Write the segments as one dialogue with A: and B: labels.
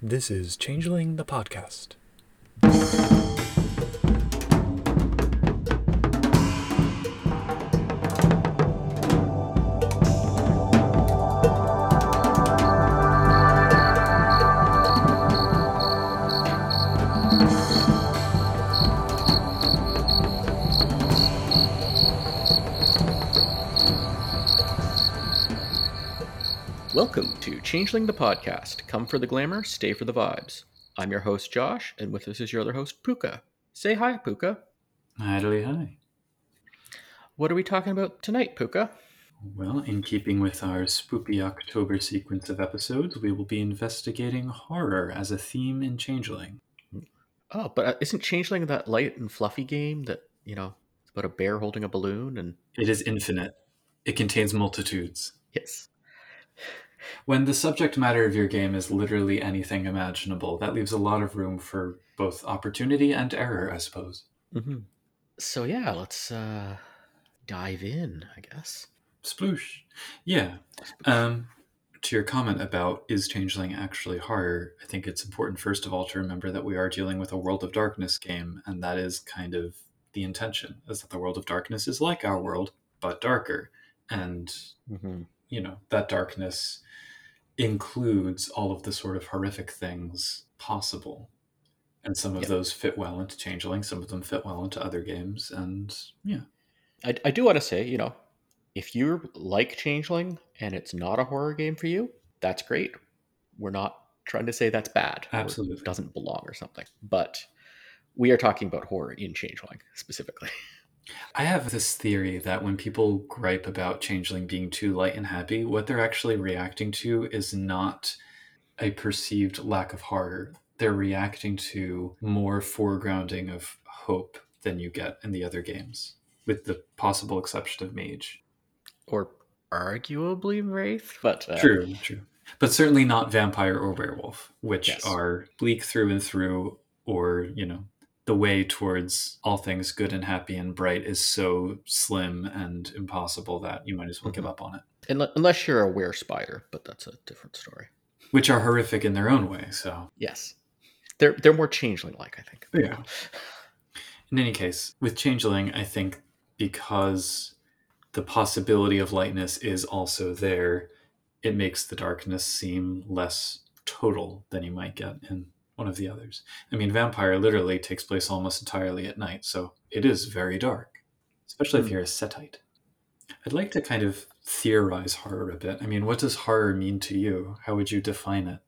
A: This is Changeling the Podcast.
B: Welcome to Changeling the Podcast. Come for the glamour, stay for the vibes. I'm your host, Josh, and with us is your other host, Pooka. Say hi, Pooka.
C: Idly hi.
B: What are we talking about tonight, Pooka?
C: Well, in keeping with our spooky October sequence of episodes, we will be investigating horror as a theme in Changeling.
B: Oh, but uh, isn't Changeling that light and fluffy game that, you know, it's about a bear holding a balloon and.
C: It is infinite, it contains multitudes.
B: Yes.
C: When the subject matter of your game is literally anything imaginable, that leaves a lot of room for both opportunity and error, I suppose.
B: Mm-hmm. So, yeah, let's uh, dive in, I guess.
C: Sploosh. Yeah. Um, to your comment about is Changeling actually horror, I think it's important, first of all, to remember that we are dealing with a World of Darkness game, and that is kind of the intention, is that the World of Darkness is like our world, but darker. And,
B: Mm-hmm.
C: you know, that darkness includes all of the sort of horrific things possible. And some of
B: Yep.
C: those fit well into Changeling, some of them fit well into other games, and yeah.
B: I, I do want to say, you know, if you like Changeling and it's not a horror game for you, that's great. We're not trying to say that's bad. or
C: Absolutely.
B: doesn't belong or something. But we are talking about horror in Changeling specifically.
C: I have this theory that when people gripe about Changeling being too light and happy, what they're actually reacting to is not a perceived lack of horror. They're reacting to more foregrounding of hope than you get in the other games, with the possible exception of Mage.
B: Or arguably Wraith, but uh,
C: True, true. But certainly not vampire or werewolf, which
B: Yes.
C: are bleak through and through, or, you know, the way towards all things good and happy and bright is so slim and impossible that you might as well give
B: Mhm.
C: up on it.
B: unless you're a were spider, but that's a different story.
C: Which are horrific in their own way. So,
B: Yes. They're they're more changeling like, I think.
C: yeah. In any case, with Changeling, I think because the possibility of lightness is also there, it makes the darkness seem less total than you might get in one of the others. I mean, Vampire literally takes place almost entirely at night, so it is very dark, especially if
B: Hmm.
C: you're a Setite. I'd like to kind of theorize horror a bit. I mean, what does horror mean to you? How would you define it?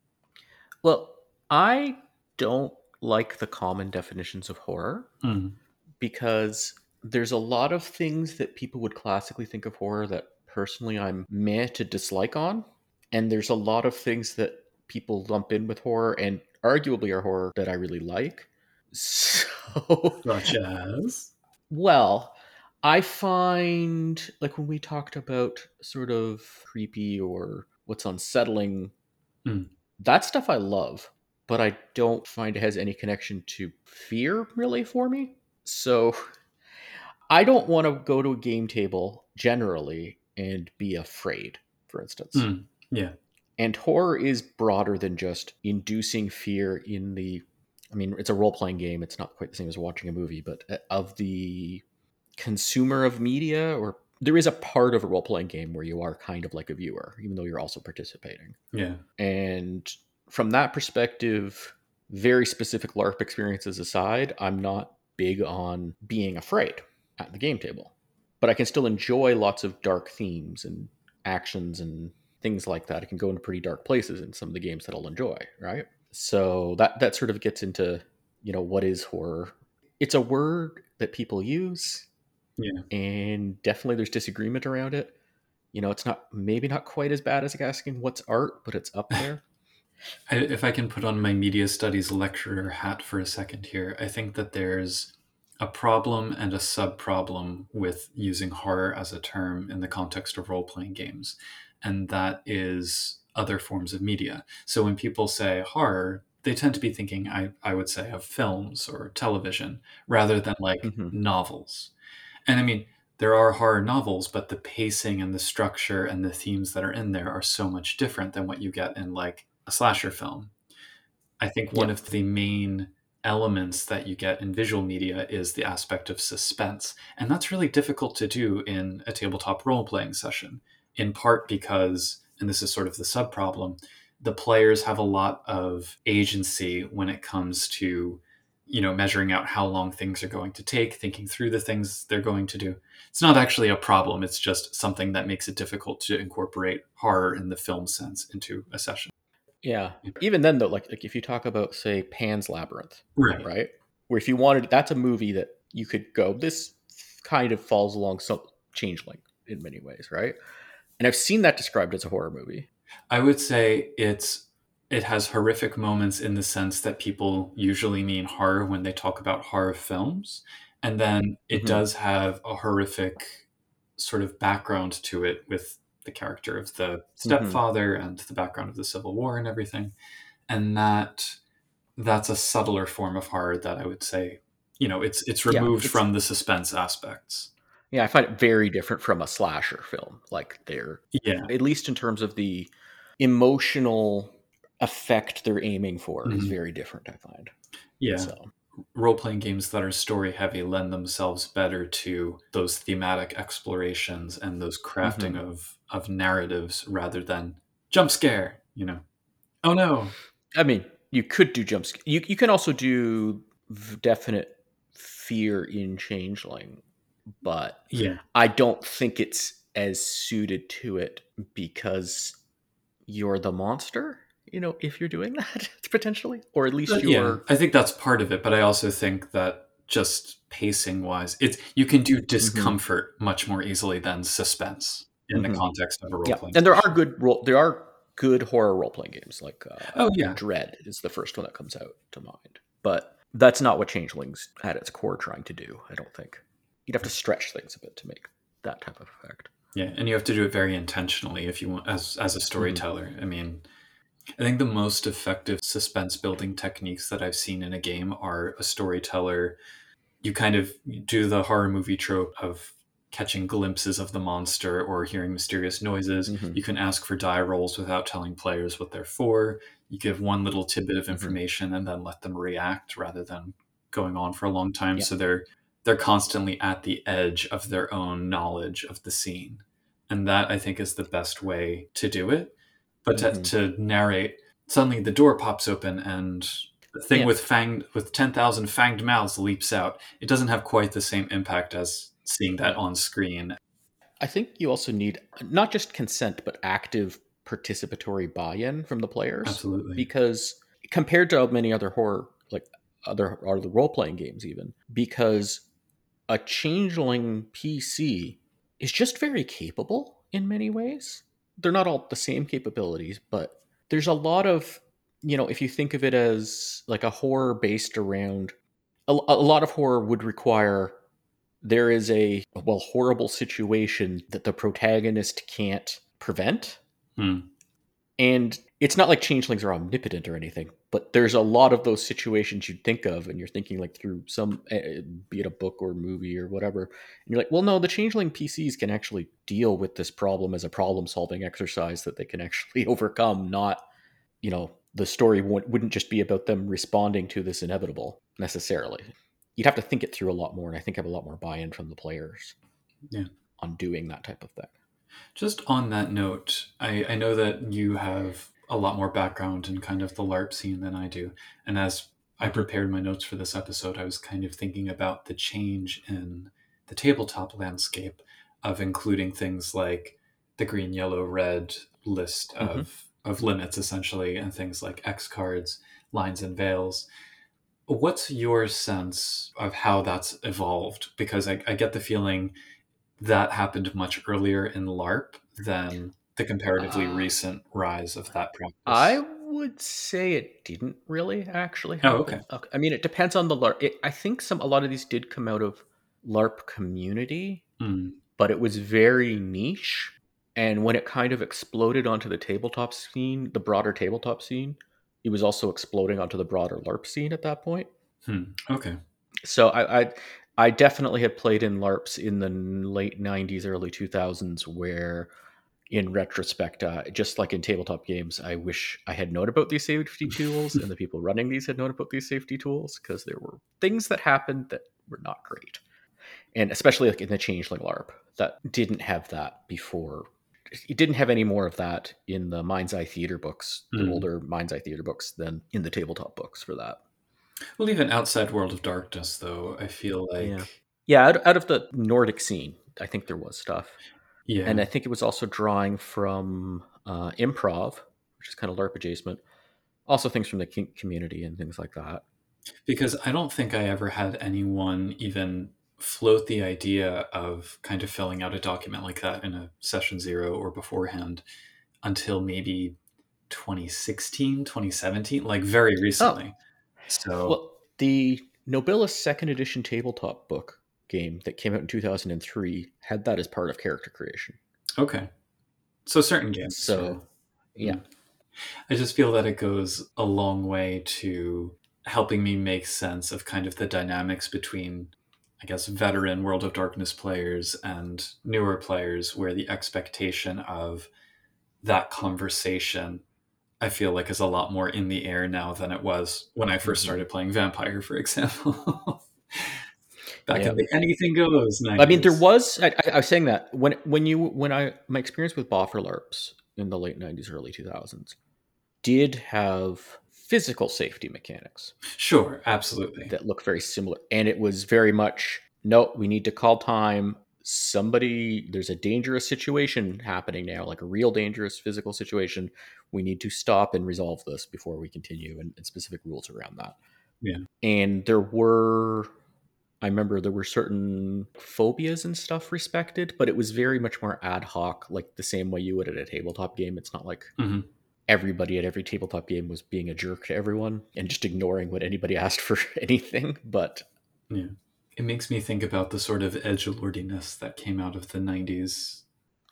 B: Well, I don't like the common definitions of horror
C: Mm,
B: because there's a lot of things that people would classically think of horror that personally I'm meh to dislike on. And there's a lot of things that people lump in with horror and arguably are horror that I really like. So,
C: such as?
B: well, I find like when we talked about sort of creepy or what's unsettling,
C: Mm.
B: that stuff I love, but I don't find it has any connection to fear really for me. So I don't want to go to a game table generally and be afraid, for instance.
C: Mm, yeah.
B: And horror is broader than just inducing fear in the. I mean, it's a role playing game. It's not quite the same as watching a movie, but uh, of the consumer of media, or there is a part of a role playing game where you are kind of like a viewer, even though you're also participating.
C: Yeah.
B: And from that perspective, very specific LARP experiences aside, I'm not big on being afraid at the game table. But I can still enjoy lots of dark themes and actions and things like that. It can go into pretty dark places in some of the games that I'll enjoy, right? So that that sort of gets into, you know, what is horror? It's a word that people use
C: Yeah.
B: and definitely there's disagreement around it. You know, it's not maybe not quite as bad as asking what's art, but it's up there.
C: I, if I can put on my media studies lecturer hat for a second here, I think that there's a problem and a sub problem with using horror as a term in the context of role playing games, and that is other forms of media. So when people say horror, they tend to be thinking, I, I would say, of films or television rather than like
B: Mhm.
C: novels. And I mean, there are horror novels, but the pacing and the structure and the themes that are in there are so much different than what you get in like a slasher film. I think one
B: Yeah.
C: of the main elements that you get in visual media is the aspect of suspense. And that's really difficult to do in a tabletop role playing session, in part because, and this is sort of the sub problem, the players have a lot of agency when it comes to you know measuring out how long things are going to take thinking through the things they're going to do it's not actually a problem it's just something that makes it difficult to incorporate horror in the film sense into a session
B: Yeah. Even then, though, like like if you talk about say Pan's Labyrinth,
C: right
B: right? Where if you wanted, that's a movie that you could go. This kind of falls along some Changeling in many ways, right? And I've seen that described as a horror movie.
C: I would say it's it has horrific moments in the sense that people usually mean horror when they talk about horror films, and then it
B: Mhm.
C: does have a horrific sort of background to it with the character of the stepfather and the background of the Civil War and everything, and that that's a subtler form of horror that I would say, you know, it's it's
B: Yeah,
C: removed
B: it's-
C: from the suspense aspects.
B: Yeah, I find it very different from a slasher film. Like they're
C: Yeah,
B: at least in terms of the emotional effect they're aiming for is
C: Mhm.
B: very different. I find.
C: yeah.
B: So
C: role playing games that are story heavy lend themselves better to those thematic explorations and those crafting of of narratives rather than jump scare, you know. Oh no.
B: I mean, you could do jumps. You you can also do definite fear in Changeling, but
C: Yeah.
B: I don't think it's as suited to it because you're the monster. You know, if you're doing that potentially, or at least
C: Uh,
B: you're.
C: yeah. I think that's part of it, but I also think that just pacing wise, it's you can do discomfort much more easily than suspense in the
B: Mhm.
C: context of a role
B: Yeah,
C: playing.
B: and there are good role. There are good horror role playing games like uh,
C: Oh yeah.
B: Dread is the first one that comes out to mind, but that's not what Changelings at its core trying to do. I don't think you'd have to stretch things a bit to make that type of effect.
C: Yeah, and you have to do it very intentionally if you want as as a storyteller. I mean, I think the most effective suspense building techniques that I've seen in a game are a storyteller you kind of do the horror movie trope of catching glimpses of the monster or hearing mysterious noises.
B: Mhm.
C: You can ask for die rolls without telling players what they're for. You give one little tidbit of
B: Mhm.
C: information and then let them react rather than going on for a long time.
B: Yeah.
C: So they're they're constantly at the edge of their own knowledge of the scene. And that I think is the best way to do it. But
B: Mhm.
C: to, to narrate, suddenly the door pops open and the thing
B: Yeah.
C: with fanged with ten thousand fanged mouths leaps out. It doesn't have quite the same impact as seeing that on screen.
B: I think you also need not just consent, but active participatory buy-in from the players.
C: Absolutely.
B: because compared to many other horror like other other role-playing games even because a changeling pc is just very capable in many ways they're not all the same capabilities but there's a lot of you know if you think of it as like a horror based around a, a lot of horror would require there is a well horrible situation that the protagonist can't prevent
C: Hmm.
B: And it's not like changelings are omnipotent or anything, but there's a lot of those situations you'd think of, and you're thinking like through some, uh, be it a book or movie or whatever. And you're like, well, no, the changeling PCs can actually deal with this problem as a problem solving exercise that they can actually overcome, not, you know, the story wouldn't just be about them responding to this inevitable necessarily. You'd have to think it through a lot more, and I think have a lot more buy in from the players
C: Yeah.
B: on doing that type of thing.
C: Just on that note, I, I know that you have a lot more background in kind of the LARP scene than I do. And as I prepared my notes for this episode, I was kind of thinking about the change in the tabletop landscape of including things like the green, yellow, red list of, mm-hmm. of limits, essentially, and things like X cards, lines, and veils. What's your sense of how that's evolved? Because I, I get the feeling that happened much earlier in LARP than the comparatively
B: Uh,
C: recent rise of that practice.
B: I would say it didn't really actually.
C: Oh,
B: Happen. okay. I mean, it depends on the LARP. It, I think some a lot of these did come out of LARP community,
C: Mm,
B: but it was very niche. And when it kind of exploded onto the tabletop scene, the broader tabletop scene, it was also exploding onto the broader LARP scene at that point.
C: hmm, okay.
B: So I, I, I definitely had played in LARPs in the late '90s, early 2000s, where in retrospect, uh, just like in tabletop games, I wish I had known about these safety tools and the people running these had known about these safety tools because there were things that happened that were not great. And especially like in the Changeling LARP that didn't have that before. It didn't have any more of that in the Mind's Eye Theater books, the
C: Mm.
B: older Mind's Eye Theater books, than in the tabletop books for that.
C: Well, even outside World of Darkness, though, I feel like
B: Yeah. Yeah, out, out of the Nordic scene, I think there was stuff.
C: yeah,
B: And I think it was also drawing from uh, improv, which is kind of LARP adjacent. Also, things from the kink community and things like that.
C: because I don't think I ever had anyone even float the idea of kind of filling out a document like that in a session zero or beforehand until maybe 2016, 2017, like very recently. So,
B: Well, the Nobilis second edition tabletop book game that came out in 2003 had that as part of character creation.
C: okay. So, certain games.
B: So, yeah. Mm.
C: I just feel that it goes a long way to helping me make sense of kind of the dynamics between, I guess, veteran World of Darkness players and newer players, where the expectation of that conversation, I feel like, is a lot more in the air now than it was when I first
B: Mhm.
C: started playing Vampire, for example. Back
B: Yeah.
C: in the anything goes. 90s.
B: I mean, there was. I, I, I was saying that when when you when I my experience with Boffer LARPs in the late 90s, early 2000s did have physical safety mechanics.
C: Sure, absolutely.
B: that look very similar and it was very much no we need to call time somebody there's a dangerous situation happening now like a real dangerous physical situation we need to stop and resolve this before we continue and, and specific rules around that
C: Yeah.
B: and there were i remember there were certain phobias and stuff respected but it was very much more ad hoc like the same way you would at a tabletop game it's not like
C: Mhm.
B: everybody at every tabletop game was being a jerk to everyone and just ignoring what anybody asked for anything. But
C: Yeah. It makes me think about the sort of edge lordiness that came out of the 90s.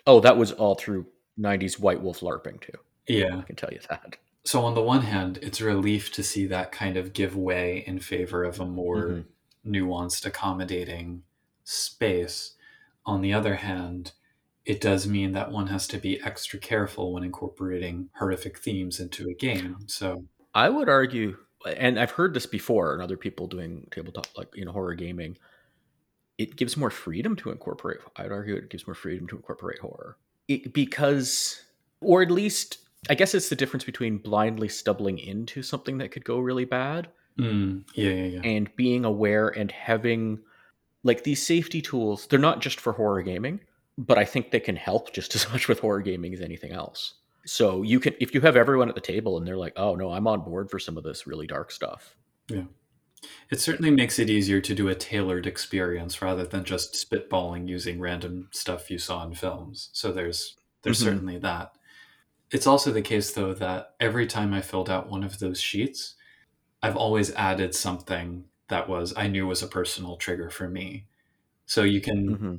B: oh, that was all through 90s White Wolf LARPing too.
C: Yeah.
B: I can tell you that.
C: So, on the one hand, it's a relief to see that kind of give way in favor of a more
B: Mhm.
C: nuanced, accommodating space. On the other hand, it does mean that one has to be extra careful when incorporating horrific themes into a game. So,
B: I would argue, and I've heard this before, and other people doing tabletop, like you know, horror gaming. It gives more freedom to incorporate. I'd argue it gives more freedom to incorporate horror it, because, or at least, I guess it's the difference between blindly stumbling into something that could go really bad
C: mm, yeah, yeah, yeah.
B: and being aware and having like these safety tools they're not just for horror gaming but i think they can help just as much with horror gaming as anything else so you can if you have everyone at the table and they're like oh no i'm on board for some of this really dark stuff Yeah.
C: It certainly makes it easier to do a tailored experience rather than just spitballing using random stuff you saw in films. So there's there's
B: Mhm.
C: certainly that. It's also the case though that every time I filled out one of those sheets, I've always added something that was I knew was a personal trigger for me. So you can
B: hmm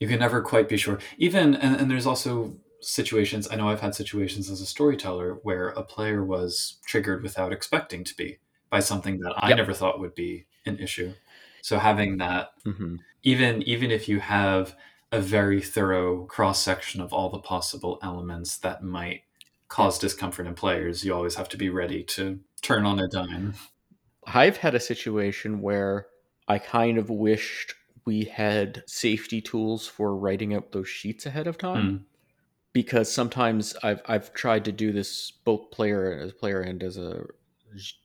C: you can never quite be sure. Even and, and there's also situations I know I've had situations as a storyteller where a player was triggered without expecting to be by something that I
B: Yep.
C: never thought would be an issue. So having that
B: hmm
C: even even if you have a very thorough cross section of all the possible elements that might cause discomfort in players, you always have to be ready to turn on a dime.
B: i've had a situation where i kind of wished we had safety tools for writing out those sheets ahead of time
C: Mm,
B: because sometimes I've I've tried to do this both player as player and as a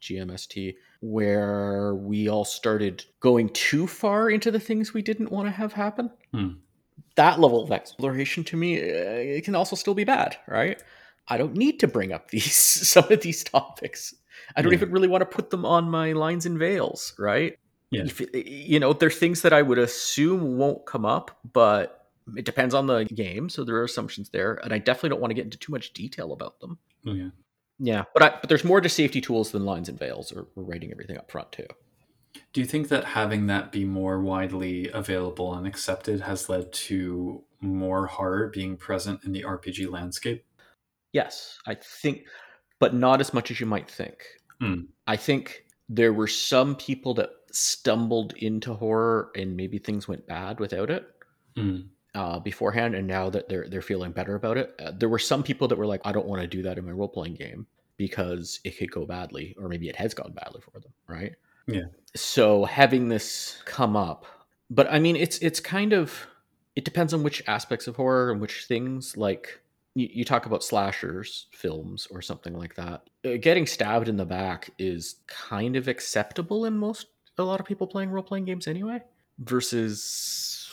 B: GMST where we all started going too far into the things we didn't want to have happen.
C: Hmm.
B: That level of exploration to me uh, it can also still be bad, right? I don't need to bring up these some of these topics. I don't
C: Yeah.
B: even really want to put them on my lines and veils, right?
C: Yeah.
B: If, you know, they're things that I would assume won't come up, but it depends on the game, so there are assumptions there, and I definitely don't want to get into too much detail about them.
C: oh, yeah.
B: Yeah, but I, but there's more to safety tools than lines and veils, or, or writing everything up front too.
C: Do you think that having that be more widely available and accepted has led to more horror being present in the RPG landscape?
B: Yes, I think, but not as much as you might think.
C: Hmm.
B: I think there were some people that stumbled into horror, and maybe things went bad without it.
C: Mm,
B: uh, beforehand, and now that they're they're feeling better about it. Uh, there were some people that were like, "I don't want to do that in my role playing game because it could go badly, or maybe it has gone badly for them." Right?
C: Yeah.
B: So having this come up, but I mean, it's it's kind of it depends on which aspects of horror and which things like you, you talk about slashers films or something like that Uh, getting stabbed in the back is kind of acceptable in most a lot of people playing role-playing games anyway versus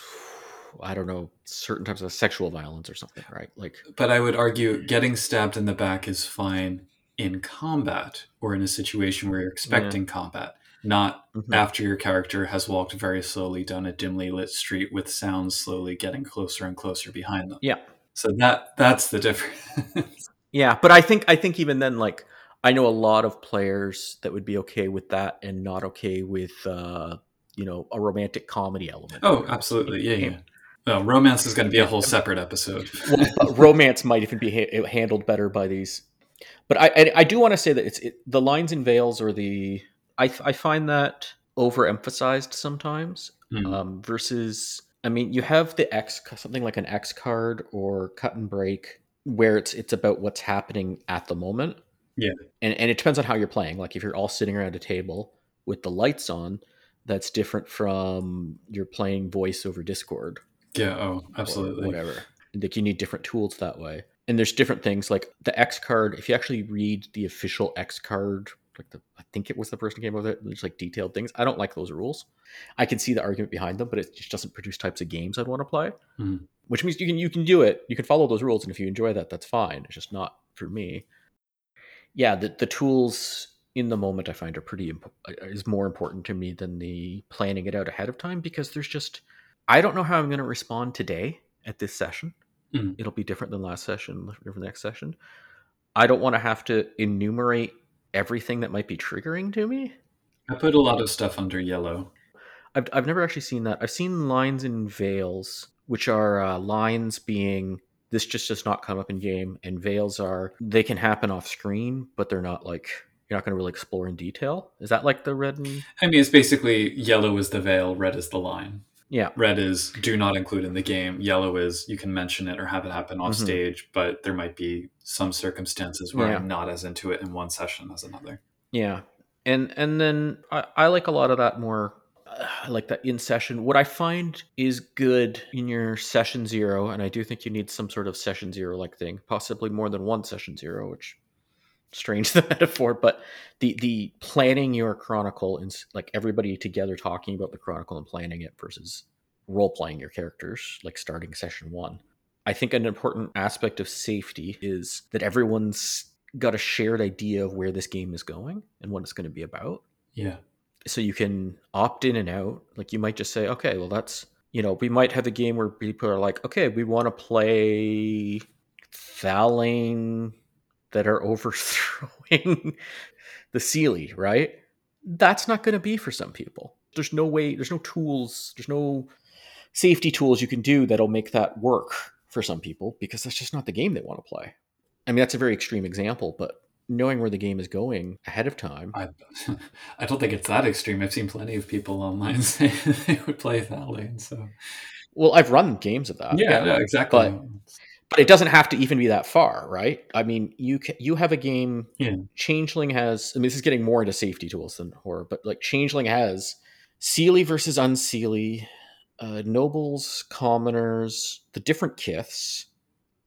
B: i don't know certain types of sexual violence or something right like
C: But I would argue getting stabbed in the back is fine in combat or in a situation where you're expecting combat, not
B: Mhm.
C: after your character has walked very slowly down a dimly lit street with sounds slowly getting closer and closer behind them.
B: yeah
C: So that that's the difference.
B: yeah but i think i think even then like i know a lot of players that would be okay with that and not okay with uh you know a romantic comedy element
C: oh, absolutely. Yeah, yeah. No, romance is going to be a whole separate episode.
B: well, romance might even be ha- handled better by these. But I, I, I do want to say that it's it, the lines and veils or the I, I find that overemphasized sometimes
C: Hmm.
B: um, versus I mean you have the X something like an X card or cut and break where it's it's about what's happening at the moment.
C: Yeah.
B: and and it depends on how you're playing. Like if you're all sitting around a table with the lights on, that's different from you're playing voice over Discord
C: yeah, oh, absolutely.
B: whatever. Like you need different tools that way. And there's different things like the X card. If you actually read the official X card, like the I think it was the person who came up with it. There's like detailed things. I don't like those rules. I can see the argument behind them, but it just doesn't produce types of games I'd want to play.
C: Mhm.
B: Which means you can you can do it. You can follow those rules, and if you enjoy that, that's fine. It's just not for me. Yeah, the the tools in the moment I find are pretty imp- is more important to me than the planning it out ahead of time because there's just I don't know how I'm going to respond today at this session.
C: Mhm.
B: It'll be different than last session or the next session. I don't want to have to enumerate everything that might be triggering to me.
C: I put a lot of stuff under yellow.
B: I've, I've never actually seen that. I've seen lines and veils, which are uh, lines being this just does not come up in game, and veils are they can happen off screen, but they're not like you're not going to really explore in detail. Is that like the red and
C: I mean, it's basically yellow is the veil, red is the line.
B: Yeah?
C: Red is do not include in the game. Yellow is you can mention it or have it happen off
B: Mhm.
C: stage, but there might be some circumstances where
B: Yeah.
C: I'm not as into it in one session as another.
B: Yeah, and and then I, I like a lot of that more. uh, I like that in session. What I find is good in your session zero, and I do think you need some sort of session zero like thing, possibly more than one session zero, which strange the metaphor, but the the planning your chronicle and like everybody together talking about the chronicle and planning it versus role playing your characters, like starting session one. I think an important aspect of safety is that everyone's got a shared idea of where this game is going and what it's going to be about.
C: Yeah.
B: So you can opt in and out. Like you might just say, okay, well, that's, you know, we might have a game where people are like, okay, we want to play Thallain that are overthrowing the Seelie, right? That's not going to be for some people. There's no way, there's no tools, there's no safety tools you can do that'll make that work for some people because that's just not the game they want to play. I mean, that's a very extreme example, but knowing where the game is going ahead of time.
C: I, I don't think it's that extreme. I've seen plenty of people online say they would play Thallain. So
B: Well, I've run games of that.
C: yeah, yeah, exactly.
B: But but it doesn't have to even be that far, right? I mean, you ca you have a game.
C: Yeah.
B: Changeling has. I mean, this is getting more into safety tools than horror, but like Changeling has Seelie versus Unseelie, uh, nobles, commoners, the different kiths.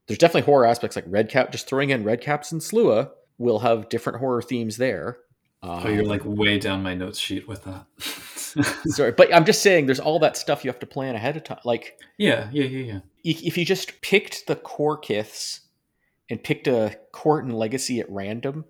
B: There's definitely horror aspects like red cap. Just throwing in red caps and Sluagh will have different horror themes there.
C: oh, you're
B: Um,
C: like way down my notes sheet with that.
B: sorry, but I'm just saying there's all that stuff you have to plan ahead of time. Like
C: yeah, yeah, yeah, yeah.
B: If you just picked the core kiths and picked a court and legacy at random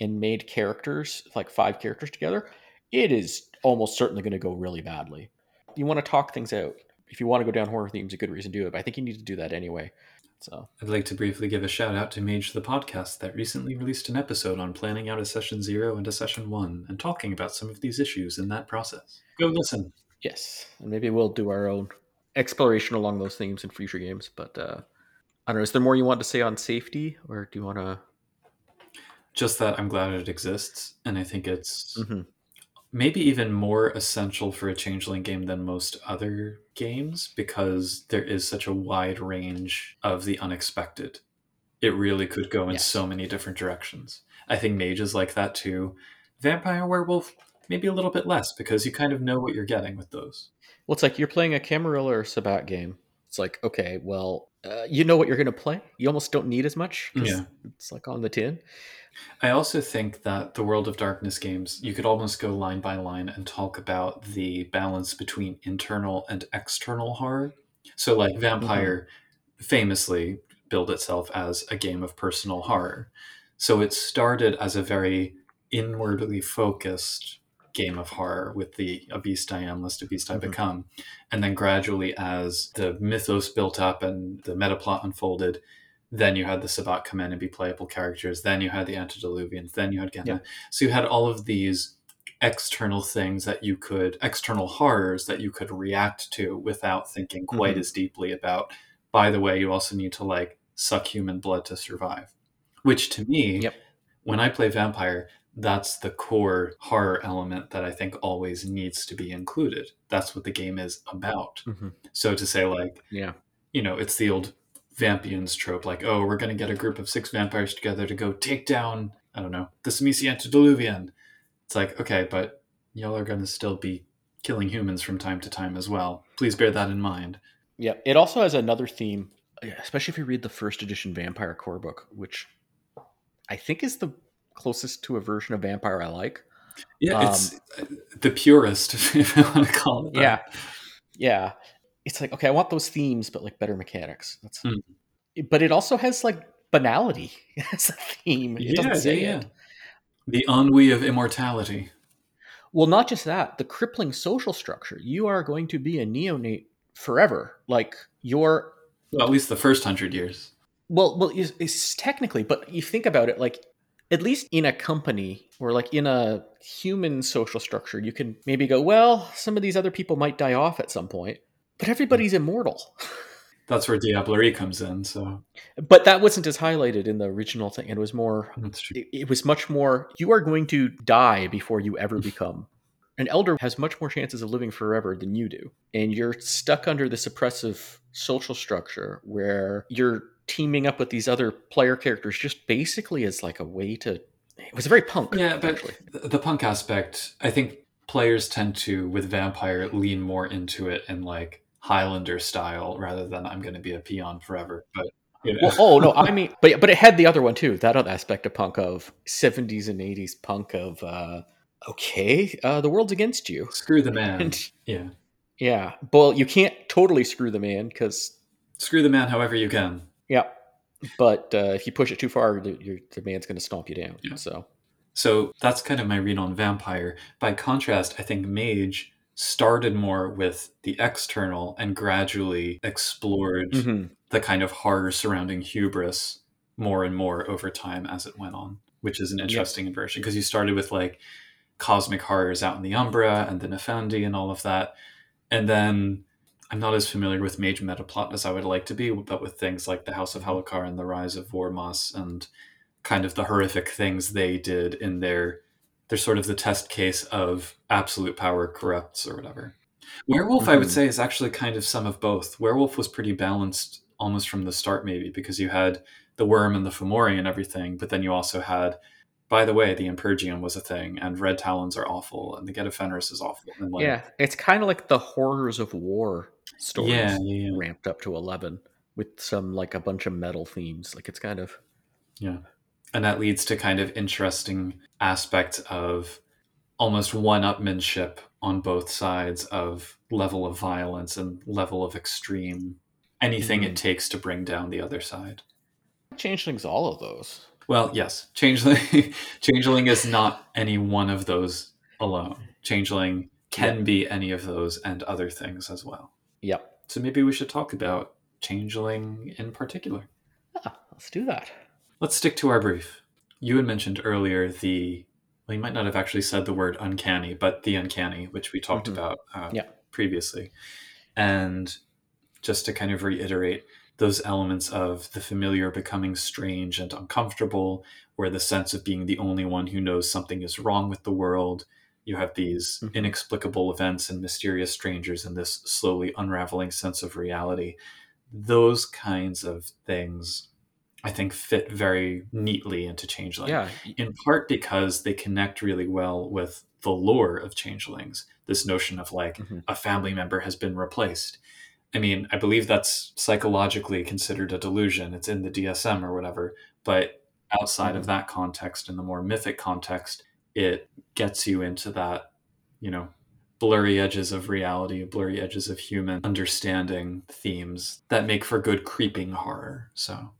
B: and made characters like five characters together, it is almost certainly going to go really badly. You want to talk things out. If you want to go down horror themes, a good reason to do it. But I think you need to do that anyway. So
C: I'd like to briefly give a shout out to Mage the podcast that recently released an episode on planning out a session zero and a session one and talking about some of these issues in that process. Go listen.
B: yes, and maybe we'll do our own exploration along those themes in future games. But uh, I don't know. Is there more you want to say on safety, or do you want to?
C: Just that I'm glad it exists, and I think it's
B: Mhm.
C: maybe even more essential for a changeling game than most other games because there is such a wide range of the unexpected. It really could go in
B: Yes.
C: so many different directions. I think mage is like that too. Vampire werewolf, maybe a little bit less because you kind of know what you're getting with those.
B: Well, it's like you're playing a Camarilla or Sabbat game. It's like, okay, well, uh, you know what you're going to play. You almost don't need as much.
C: Yeah.
B: It's like on the tin.
C: I also think that the World of Darkness games, you could almost go line by line and talk about the balance between internal and external horror. So, like Vampire famously billed itself as a game of personal horror. So, it started as a very inwardly focused game of horror with the A Beast I Am, Lest a Beast I
B: Mhm.
C: Become. And then gradually, as the mythos built up and the meta plot unfolded, then you had the Sabbat come in and be playable characters. Then you had the Antediluvians. Then you had Gehenna.
B: Yeah.
C: So you had all of these external things that you could, external horrors that you could react to without thinking quite
B: Mhm.
C: as deeply about. By the way, you also need to like suck human blood to survive. Which to me,
B: Yep.
C: when I play Vampire, that's the core horror element that I think always needs to be included. That's what the game is about.
B: Mhm.
C: So to say, like,
B: Yeah.
C: you know, it's the old Vampians trope, like, oh, we're going to get a group of six vampires together to go take down, I don't know, the Tzimisce Antediluvian. It's like, okay, but y'all are going to still be killing humans from time to time as well. Please bear that in mind.
B: Yeah. It also has another theme, especially if you read the first edition Vampire core book, which I think is the closest to a version of Vampire I like.
C: Yeah,
B: Um,
C: it's the purest, if I want to call it that.
B: Yeah. Yeah. It's like, okay, I want those themes, but like better mechanics. That's
C: Hmm.
B: but it also has like banality as a theme. It
C: Yeah,
B: doesn't
C: yeah,
B: say
C: yeah.
B: it.
C: The ennui of immortality.
B: Well, not just that, the crippling social structure. You are going to be a neonate forever. Like you're
C: Well, at least the first hundred years.
B: well, well, it's, it's technically, but you think about it, like at least in a company or like in a human social structure, you can maybe go, well, some of these other people might die off at some point, but everybody's immortal.
C: That's where Diablerie comes in. So
B: But that wasn't as highlighted in the original thing. It was more.
C: Mm, that's true.
B: It, it was much more. You are going to die before you ever become. An elder has much more chances of living forever than you do, and you're stuck under this oppressive social structure where you're teaming up with these other player characters just basically as like a way to. It was very punk.
C: Yeah, but
B: actually.
C: the punk aspect, I think players tend to, with Vampire, lean more into it in like Highlander style rather than I'm going to be a peon forever. But you know.
B: Well, oh no, I mean, but but it had the other one too. That other aspect of punk of '70s and '80s punk of uh, okay, uh, the world's against you.
C: screw the man.
B: And
C: yeah,
B: yeah, well, you can't totally screw the man because
C: screw the man however you can.
B: Yeah, but uh, if you push it too far, the, your, the man's going to stomp you down.
C: Yeah.
B: So
C: So that's kind of my read on Vampire. By contrast, I think Mage started more with the external and gradually explored
B: Mhm.
C: the kind of horror surrounding hubris more and more over time as it went on, which is an interesting inversion because you started with like cosmic horrors out in the Umbra and the Nephandi and all of that. And then I'm not as familiar with Mage metaplot as I would like to be, but with things like the House of Helekar and the Rise of Voormas and kind of the horrific things they did in their they're sort of the test case of absolute power corrupts or whatever. Werewolf, I would
B: Mhm.
C: say, is actually kind of some of both. Werewolf was pretty balanced almost from the start, maybe, because you had the worm and the Fomori and everything, but then you also had, by the way, the Impergium was a thing, and Red Talons are awful, and the Get of Fenris is awful. And like,
B: yeah, it's kind of like the horrors of war stories
C: yeah, yeah, yeah.
B: ramped up to eleven with some like a bunch of metal themes. Like it's kind of
C: Yeah. And that leads to kind of interesting aspects of almost one upmanship on both sides of level of violence and level of extreme anything it mm. takes to bring down the other side.
B: changelings. All of those.
C: Well, yes, Changeling Changeling is not any one of those alone. Changeling can
B: Yeah.
C: be any of those and other things as well.
B: Yep.
C: So maybe we should talk about Changeling in particular.
B: Ah, let's do that.
C: Let's stick to our brief. You had mentioned earlier the, well, you might not have actually said the word uncanny, but the uncanny, which we talked
B: Mhm.
C: about uh,
B: Yeah.
C: previously. And just to kind of reiterate, those elements of the familiar becoming strange and uncomfortable, where the sense of being the only one who knows something is wrong with the world You have these
B: Mhm.
C: inexplicable events and mysterious strangers and this slowly unraveling sense of reality. Those kinds of things, I think, fit very neatly into Changeling
B: yeah,
C: in part because they connect really well with the lore of changelings this notion of like
B: Mhm.
C: a family member has been replaced i mean i believe that's psychologically considered a delusion it's in the dsm or whatever but outside of
B: Mhm.
C: that context in the more mythic context it gets you into that you know blurry edges of reality blurry edges of human understanding themes that make for good creeping horror so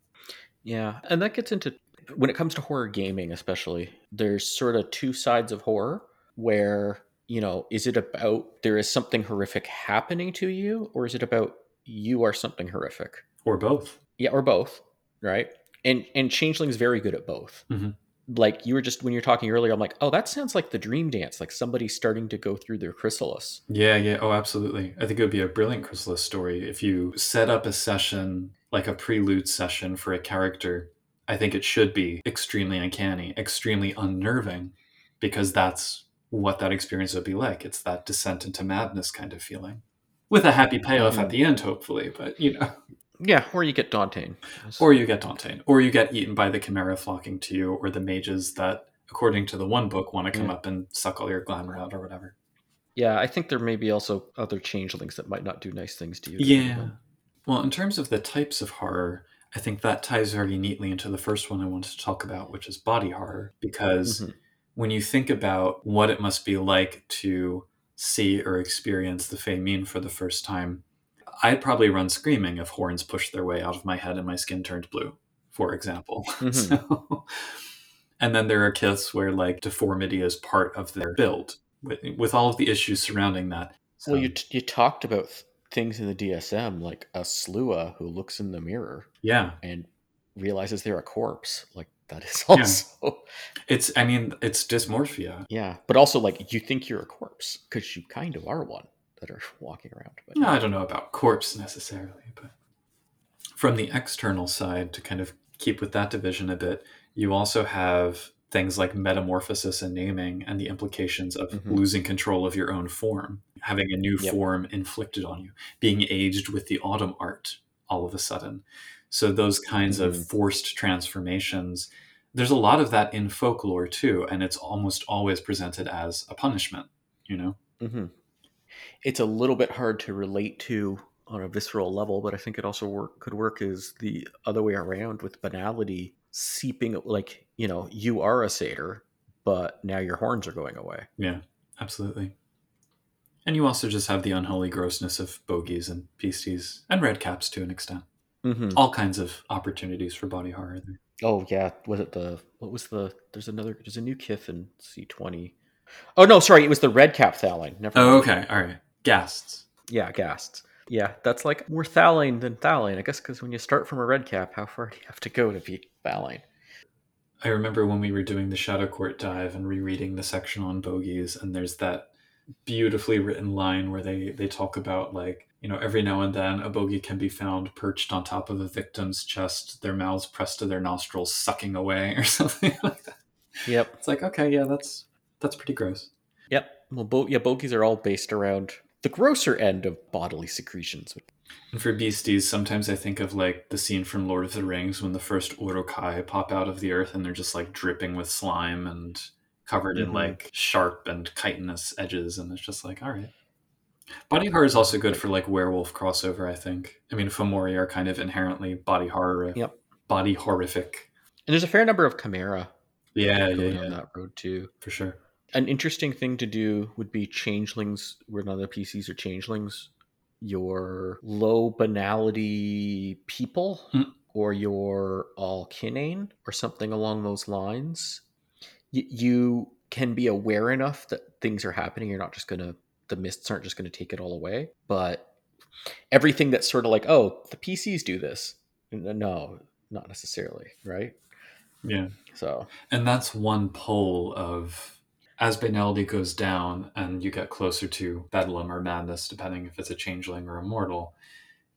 B: Yeah, and that gets into when it comes to horror gaming, especially. There's sort of two sides of horror where, you know, is it about there is something horrific happening to you, or is it about you are something horrific?
C: or both
B: Yeah, or both, right? And and Changeling's very good at both.
C: Mhm.
B: Like you were just when you were talking earlier, I'm like, oh, that sounds like the dream dance, like somebody starting to go through their chrysalis.
C: Yeah, yeah. Oh, absolutely. I think it would be a brilliant chrysalis story if you set up a session, like a prelude session for a character. I think it should be extremely uncanny, extremely unnerving, because that's what that experience would be like. It's that descent into madness kind of feeling. With a happy payoff at
B: Mhm.
C: the end, hopefully, but you know.
B: Yeah, or you get Daunting.
C: Or you get Dante, or you get eaten by the chimera flocking to you, or the mages that, according to the one book, want to come
B: Yeah.
C: up and suck all your glamour out or whatever.
B: yeah, I think there may be also other changelings that might not do nice things to you.
C: Yeah. Well, in terms of the types of horror, I think that ties very neatly into the first one I wanted to talk about, which is body horror. Because
B: Mhm.
C: When you think about what it must be like to see or experience the Fae Mien for the first time, I'd probably run screaming if horns pushed their way out of my head and my skin turned blue, for example.
B: Mhm.
C: So, and then there are kiths where like deformity is part of their build, with, with all of the issues surrounding that. So,
B: Well, you you talked about th- things in the DSM like a sluagh who looks in the mirror
C: yeah,
B: and realizes they're a corpse. Like that is
C: Yeah.
B: also
C: It's, I mean, it's dysmorphia.
B: yeah, but also like you think you're a corpse because you kind of are one that are walking around. But
C: No, I don't know about corpse necessarily, but from the external side, to kind of keep with that division a bit, you also have things like metamorphosis and naming and the implications of
B: Mhm.
C: losing control of your own form, having a new
B: Yep.
C: form inflicted on you, being aged with the autumn art all of a sudden. So, those kinds of
B: Mhm.
C: forced transformations, there's a lot of that in folklore too, and it's almost always presented as a punishment, you know?
B: hmm it's a little bit hard to relate to on a visceral level, but I think it also work could work is the other way around with banality seeping like you know you are a satyr, but now your horns are going away.
C: Yeah, absolutely. And you also just have the unholy grossness of bogies and beasties and red caps to an extent.
B: Mm-hmm.
C: All kinds of opportunities for body horror. there.
B: Oh yeah, was it the what was the? There's another. There's a new Kith in C twenty. Oh no, sorry, it was the red cap thallain. Never.
C: Oh, okay. All right. Ghasts.
B: Yeah, ghasts. Yeah, that's like more thallain than thallain, I guess, because when you start from a red cap, how far do you have to go to be thallain?
C: I remember when we were doing the Shadow Court dive and rereading the section on bogies, and there's that beautifully written line where they they talk about like you know every now and then a bogey can be found perched on top of a victim's chest, their mouths pressed to their nostrils, sucking away or something like that.
B: Yep.
C: It's like okay, yeah, that's that's pretty gross.
B: Yep. Well, bo- yeah, bogies are all based around the grosser end of bodily secretions.
C: And for beasties, sometimes I think of like the scene from Lord of the Rings when the first Uruk-hai pop out of the earth and they're just like dripping with slime and covered in
B: Mhm.
C: like sharp and chitinous edges, and it's just like, all right. Body horror is also good for like werewolf crossover, I think. I mean, Fomori are kind of inherently body horror,
B: Yep.
C: body horrific.
B: And there's a fair number of chimera
C: Yeah, yeah,
B: going on
C: yeah,
B: that road too.
C: for sure.
B: An interesting thing to do would be changelings, where none of the PCs are changelings. Your low banality people,
C: Mm.
B: or your all kinain, or something along those lines. Y- you can be aware enough that things are happening. You're not just gonna the mists aren't just gonna take it all away. But everything that's sort of like, oh, the PCs do this. No, not necessarily, right?
C: Yeah.
B: So
C: And that's one pole of as banality goes down and you get closer to bedlam or madness, depending if it's a changeling or a mortal,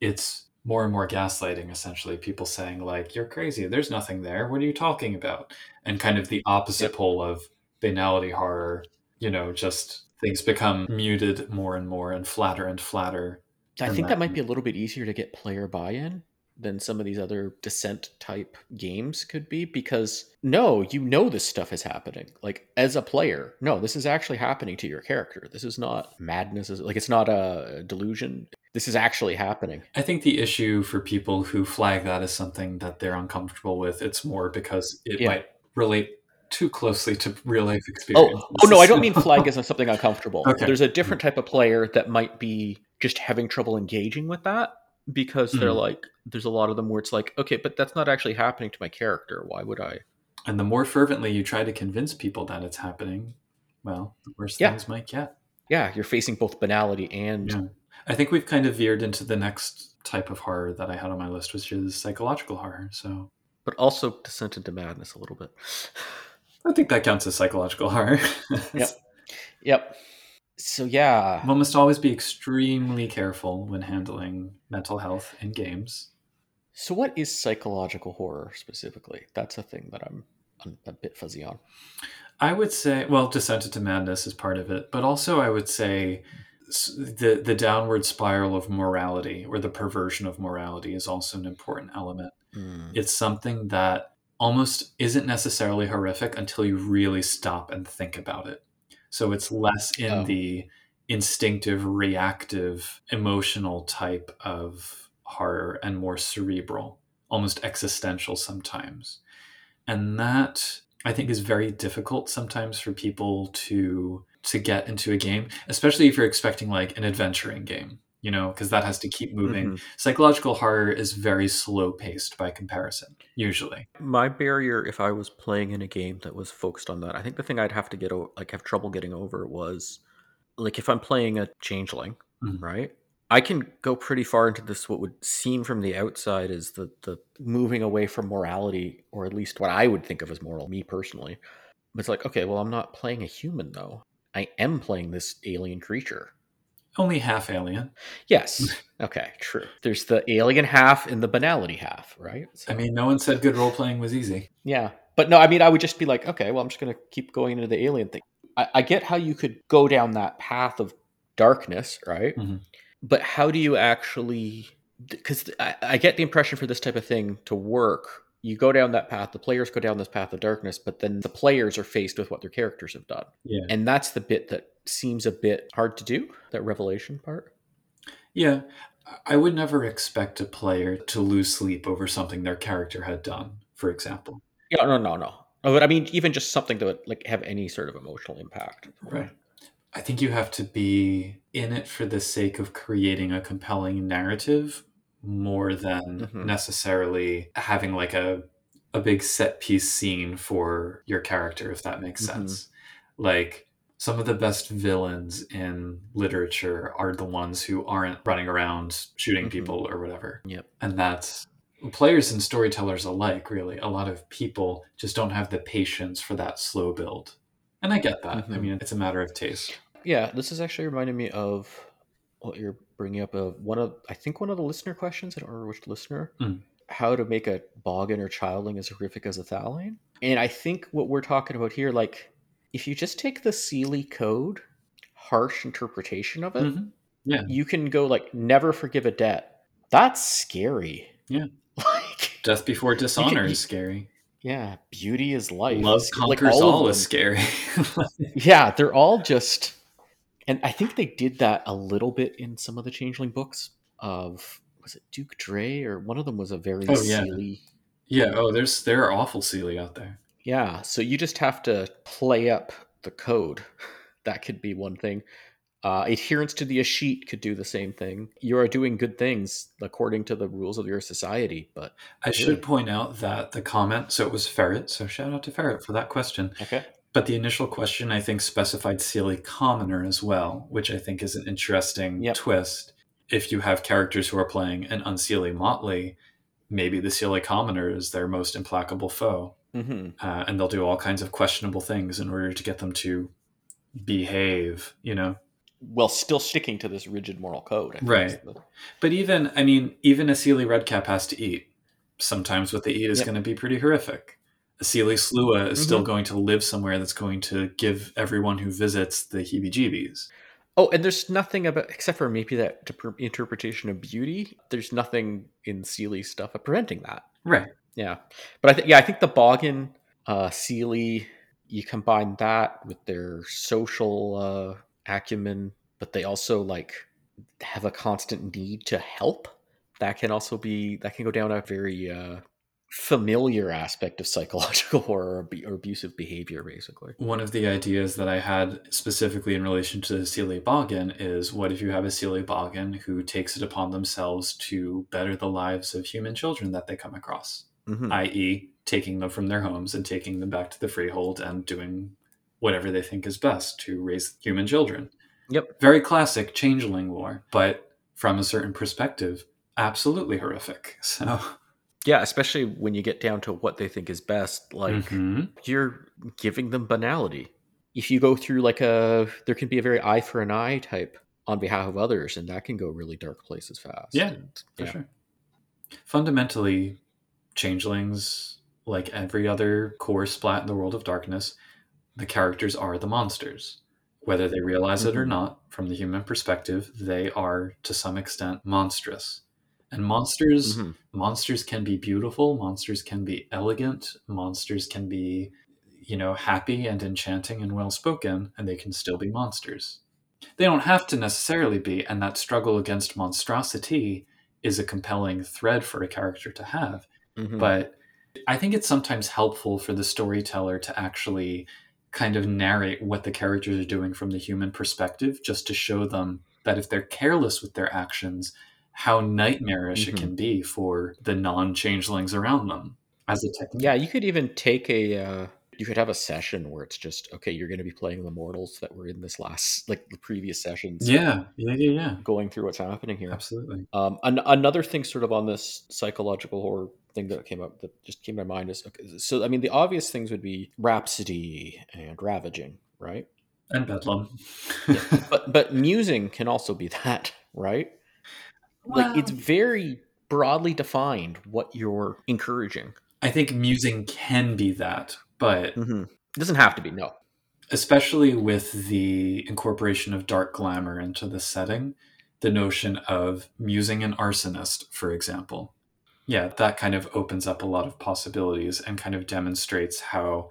C: it's more and more gaslighting, essentially. People saying, like, you're crazy, there's nothing there, what are you talking about? And kind of the opposite
B: Yep.
C: pole of banality horror, you know, just things become muted more and more and flatter and flatter.
B: I
C: And
B: think
C: that-
B: that might be a little bit easier to get player buy-in than some of these other descent type games could be because no, you know this stuff is happening. Like as a player, no, this is actually happening to your character. This is not madness. Like it's not a delusion. This is actually happening.
C: I think the issue for people who flag that as something that they're uncomfortable with, it's more because it
B: Yeah.
C: might relate too closely to real life
B: Oh,
C: experience.
B: oh no, I don't mean flag as something uncomfortable.
C: Okay.
B: There's a different type of player that might be just having trouble engaging with that because they're
C: Mhm.
B: like, there's a lot of them where it's like, okay, but that's not actually happening to my character. Why would I?
C: And the more fervently you try to convince people that it's happening, well, the worse
B: Yeah.
C: things might get.
B: Yeah, you're facing both banality and
C: Yeah. I think we've kind of veered into the next type of horror that I had on my list, which is psychological horror. So
B: but also descent into madness a little bit.
C: I think that counts as psychological horror.
B: Yep. Yep. So yeah,
C: One must always be extremely careful when handling mental health in games.
B: so what is psychological horror specifically? That's a thing that I'm, I'm a bit fuzzy on.
C: I would say, well, descent into madness is part of it, but also I would say the the downward spiral of morality or the perversion of morality is also an important element.
B: Mm.
C: It's something that almost isn't necessarily horrific until you really stop and think about it. So it's less in
B: Oh.
C: the instinctive, reactive, emotional type of horror and more cerebral, almost existential sometimes. And that I think is very difficult sometimes for people to to get into a game, especially if you're expecting like an adventuring game, you know, because that has to keep moving.
B: Mhm.
C: Psychological horror is very slow paced by comparison, usually.
B: My barrier, if I was playing in a game that was focused on that, I think the thing I'd have to get o- like have trouble getting over was like if I'm playing a changeling,
C: Mhm.
B: right? I can go pretty far into this. What would seem from the outside is the the moving away from morality, or at least what I would think of as moral. Me personally, But it's like okay, well, I'm not playing a human though. I am playing this alien creature.
C: Only half alien.
B: Yes. Okay. True. There's the alien half and the banality half, right? So-
C: I mean, no one said good role playing was easy.
B: Yeah. But no, I mean, I would just be like, okay, well, I'm just going to keep going into the alien thing. I, I get how you could go down that path of darkness, right?
C: Mhm.
B: But how do you actually, because I, I get the impression for this type of thing to work, you go down that path, the players go down this path of darkness, but then the players are faced with what their characters have done.
C: Yeah.
B: And that's the bit that seems a bit hard to do, that revelation part.
C: Yeah. I would never expect a player to lose sleep over something their character had done, for example.
B: Yeah, no, no, no. Oh, But I mean, even just something to like have any sort of emotional impact.
C: Right. I think you have to be in it for the sake of creating a compelling narrative more than
B: Mhm.
C: necessarily having like a a big set piece scene for your character if that makes
B: Mhm.
C: sense. Like some of the best villains in literature are the ones who aren't running around shooting
B: Mhm.
C: people or whatever.
B: Yep.
C: And that's players and storytellers alike really. A lot of people just don't have the patience for that slow build. And I get that. I
B: Mhm.
C: mean, it's a matter of taste.
B: Yeah, this is actually reminding me of what you're bringing up. Of one of, I think one of the listener questions. I don't remember which listener.
C: Mm.
B: How to make a boggan or childling as horrific as a thallain. And I think what we're talking about here, like, if you just take the Seelie code, harsh interpretation of it,
C: Mhm. Yeah.
B: you can go like, never forgive a debt. That's scary.
C: Yeah.
B: Like,
C: Death before dishonor
B: you-
C: is scary.
B: yeah, beauty is life.
C: Love
B: It's- like,
C: conquers
B: all
C: all, is scary.
B: yeah, they're all just, and I think they did that a little bit in some of the Changeling books. Of was it Duke Dre or one of them was a very
C: Oh, yeah.
B: Seelie.
C: yeah. Oh, there's there are awful Seelie out there.
B: Yeah, so you just have to play up the code. That could be one thing. Uh, adherence to the Escheat could do the same thing. You are doing good things according to the rules of your society, but
C: I
B: Really?
C: should point out that the comment, so it was Ferret, so shout out to Ferret for that question.
B: okay.
C: But the initial question, I think, specified Seelie Commoner as well, which I think is an interesting
B: Yep.
C: twist. If you have characters who are playing an unseelie motley, maybe the Seelie Commoner is their most implacable foe.
B: Hmm
C: uh, and they'll do all kinds of questionable things in order to get them to behave you know
B: Well, still sticking to this rigid moral code. I
C: Right.
B: the-
C: but even i mean even a seelie redcap has to eat sometimes what they eat is
B: Yep.
C: going to be pretty horrific Seelie Sluagh is still
B: Mhm.
C: going to live somewhere that's going to give everyone who visits the heebie-jeebies.
B: Oh, and there's nothing about except for maybe that interpretation of beauty. There's nothing in Seelie's stuff of preventing that.
C: Right.
B: Yeah, but I think yeah, I think the Boggan, uh, Seelie, you combine that with their social uh, acumen, but they also like have a constant need to help. That can also be that can go down a very uh, familiar aspect of psychological horror or, abusive behavior, basically.
C: One of the ideas that I had specifically in relation to Seelie Boggan is what if you have a Seelie Boggan who takes it upon themselves to better the lives of human children that they come across,
B: Mhm.
C: i.e., taking them from their homes and taking them back to the freehold and doing whatever they think is best to raise human children.
B: Yep.
C: Very classic changeling lore, but from a certain perspective, absolutely horrific. So,
B: Yeah, especially when you get down to what they think is best. Like
C: Mhm.
B: you're giving them banality. If you go through like a, there can be a very eye for an eye type on behalf of others, and that can go really dark places fast.
C: Yeah,
B: And,
C: for sure. Fundamentally, changelings, like every other core splat in the world of darkness, the characters are the monsters. Whether they realize it or
B: Mhm.
C: not, from the human perspective, they are to some extent monstrous. And monsters
B: Mhm.
C: monsters can be beautiful, monsters can be elegant, monsters can be, you know, happy and enchanting and well spoken, and they can still be monsters. They don't have to necessarily be, and that struggle against monstrosity is a compelling thread for a character to have.
B: Mhm.
C: But I think it's sometimes helpful for the storyteller to actually kind of narrate what the characters are doing from the human perspective, just to show them that if they're careless with their actions, how nightmarish it
B: Mhm.
C: can be for the non changelings around them as a technique.
B: yeah, you could even take a, uh, you could have a session where it's just okay. You're going to be playing the mortals that were in this last, like the previous sessions.
C: Yeah, yeah, yeah, yeah.
B: going through what's happening here.
C: Absolutely.
B: Um, an- another thing, sort of on this psychological horror thing that came up that just came to my mind is okay, so. I mean, the obvious things would be Rhapsody and Ravaging, right?
C: And Bedlam.
B: But but musing can also be that, right? Like it's very broadly defined what you're encouraging.
C: I think musing can be that, but
B: Mm-hmm. It doesn't have to be. No.
C: especially with the incorporation of dark glamour into the setting, the notion of musing an arsonist, for example. Yeah, that kind of opens up a lot of possibilities and kind of demonstrates how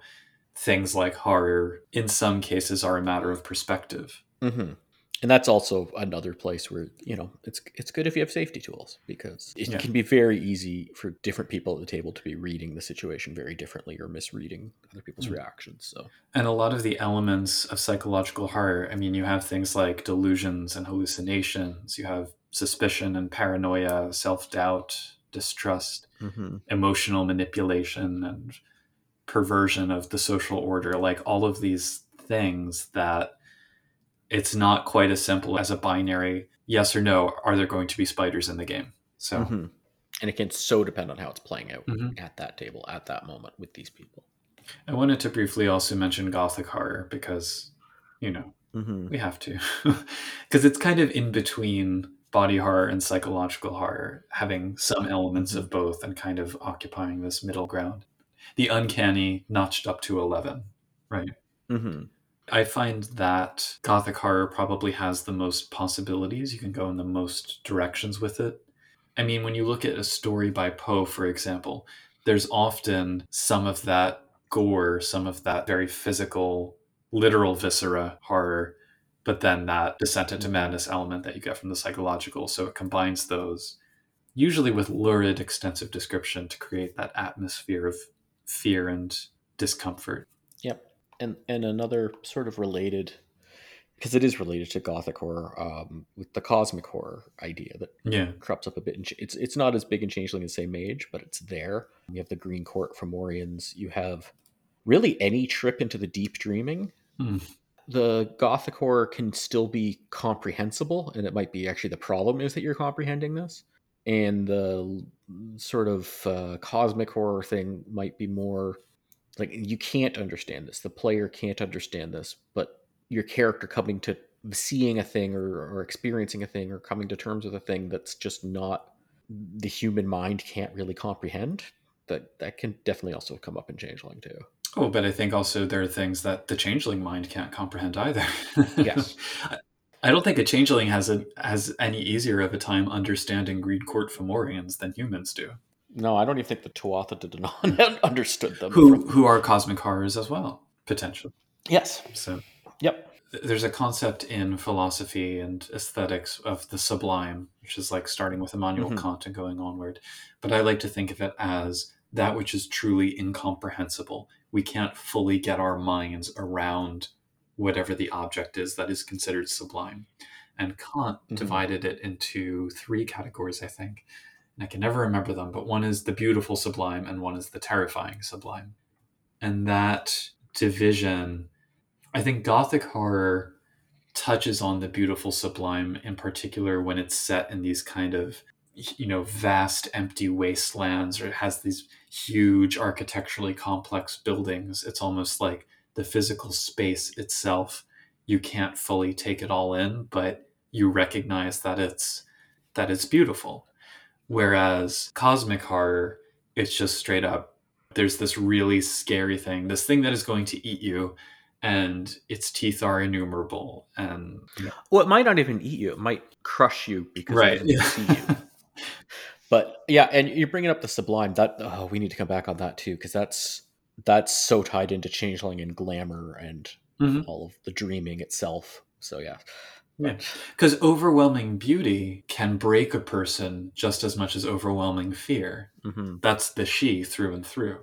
C: things like horror, in some cases, are a matter of perspective.
B: Mm-hmm. And that's also another place where you know it's it's good if you have safety tools because it
C: Yeah.
B: can be very easy for different people at the table to be reading the situation very differently or misreading other people's
C: Mm.
B: reactions. So
C: And a lot of the elements of psychological horror, I mean, you have things like delusions and hallucinations, you have suspicion and paranoia, self doubt, distrust,
B: mm-hmm.
C: emotional manipulation and perversion of the social order like all of these things that it's not quite as simple as a binary yes or no are there going to be spiders in the game so
B: Mm-hmm. and it can so depend on how it's playing out
C: Mhm.
B: at that table at that moment with these people.
C: i wanted to briefly also mention gothic horror because you know
B: Mm-hmm.
C: we have to because it's kind of in between body horror and psychological horror having some elements of both and kind of occupying this middle ground the uncanny notched up to 11 right
B: Mm-hmm.
C: I find that Gothic horror probably has the most possibilities. You can go in the most directions with it. I mean, when you look at a story by Poe, for example, there's often some of that gore, some of that very physical, literal viscera horror, but then that descent into madness element that you get from the psychological. So it combines those, usually with lurid, extensive description to create that atmosphere of fear and discomfort.
B: And and another sort of related because it is related to gothic horror um, with the cosmic horror idea that
C: Yeah.
B: crops up a bit. In, it's it's not as big in Changeling as say Mage, but it's there. You have the Green Court from Orions. You have really any trip into the deep dreaming.
C: Hmm.
B: The gothic horror can still be comprehensible, and it might be actually the problem is that you're comprehending this. And the sort of uh, cosmic horror thing might be more like you can't understand this. The player can't understand this, but your character coming to seeing a thing or, or experiencing a thing or coming to terms with a thing that's just not the human mind can't really comprehend that that can definitely also come up in Changeling too.
C: Oh, but I think also there are things that the changeling mind can't comprehend either.
B: Yes.
C: I- don't think a changeling has a has any easier of a time understanding Green Court Fomorians than humans do,
B: No, I don't even think the Tuatha de Danann understood them.
C: who who are cosmic horrors as well, potentially.
B: Yes.
C: So
B: Yep.
C: there's a concept in philosophy and aesthetics of the sublime, which is like starting with Immanuel
B: Mhm.
C: Kant and going onward. But I like to think of it as that which is truly incomprehensible. We can't fully get our minds around whatever the object is that is considered sublime. And Kant
B: Mhm.
C: divided it into three categories, I think. And I can never remember them, but one is the beautiful sublime and one is the terrifying sublime. And that division I think Gothic horror touches on the beautiful sublime in particular when it's set in these kind of you know vast empty wastelands or it has these huge architecturally complex buildings it's almost like the physical space itself you can't fully take it all in but you recognize that it's that it's beautiful whereas cosmic horror it's just straight up there's this really scary thing this thing that is going to eat you and its teeth are innumerable and
B: Well, it might not even eat you. It might crush you because
C: Right,
B: it doesn't
C: yeah.
B: see you. But yeah, and you're bringing up the sublime. That oh, we need to come back on that too because that's that's so tied into changeling and glamour and
C: Mhm.
B: all of the dreaming itself. So yeah,
C: Yeah. Because overwhelming beauty can break a person just as much as overwhelming fear.
B: hmm
C: That's the Sidhe through and through.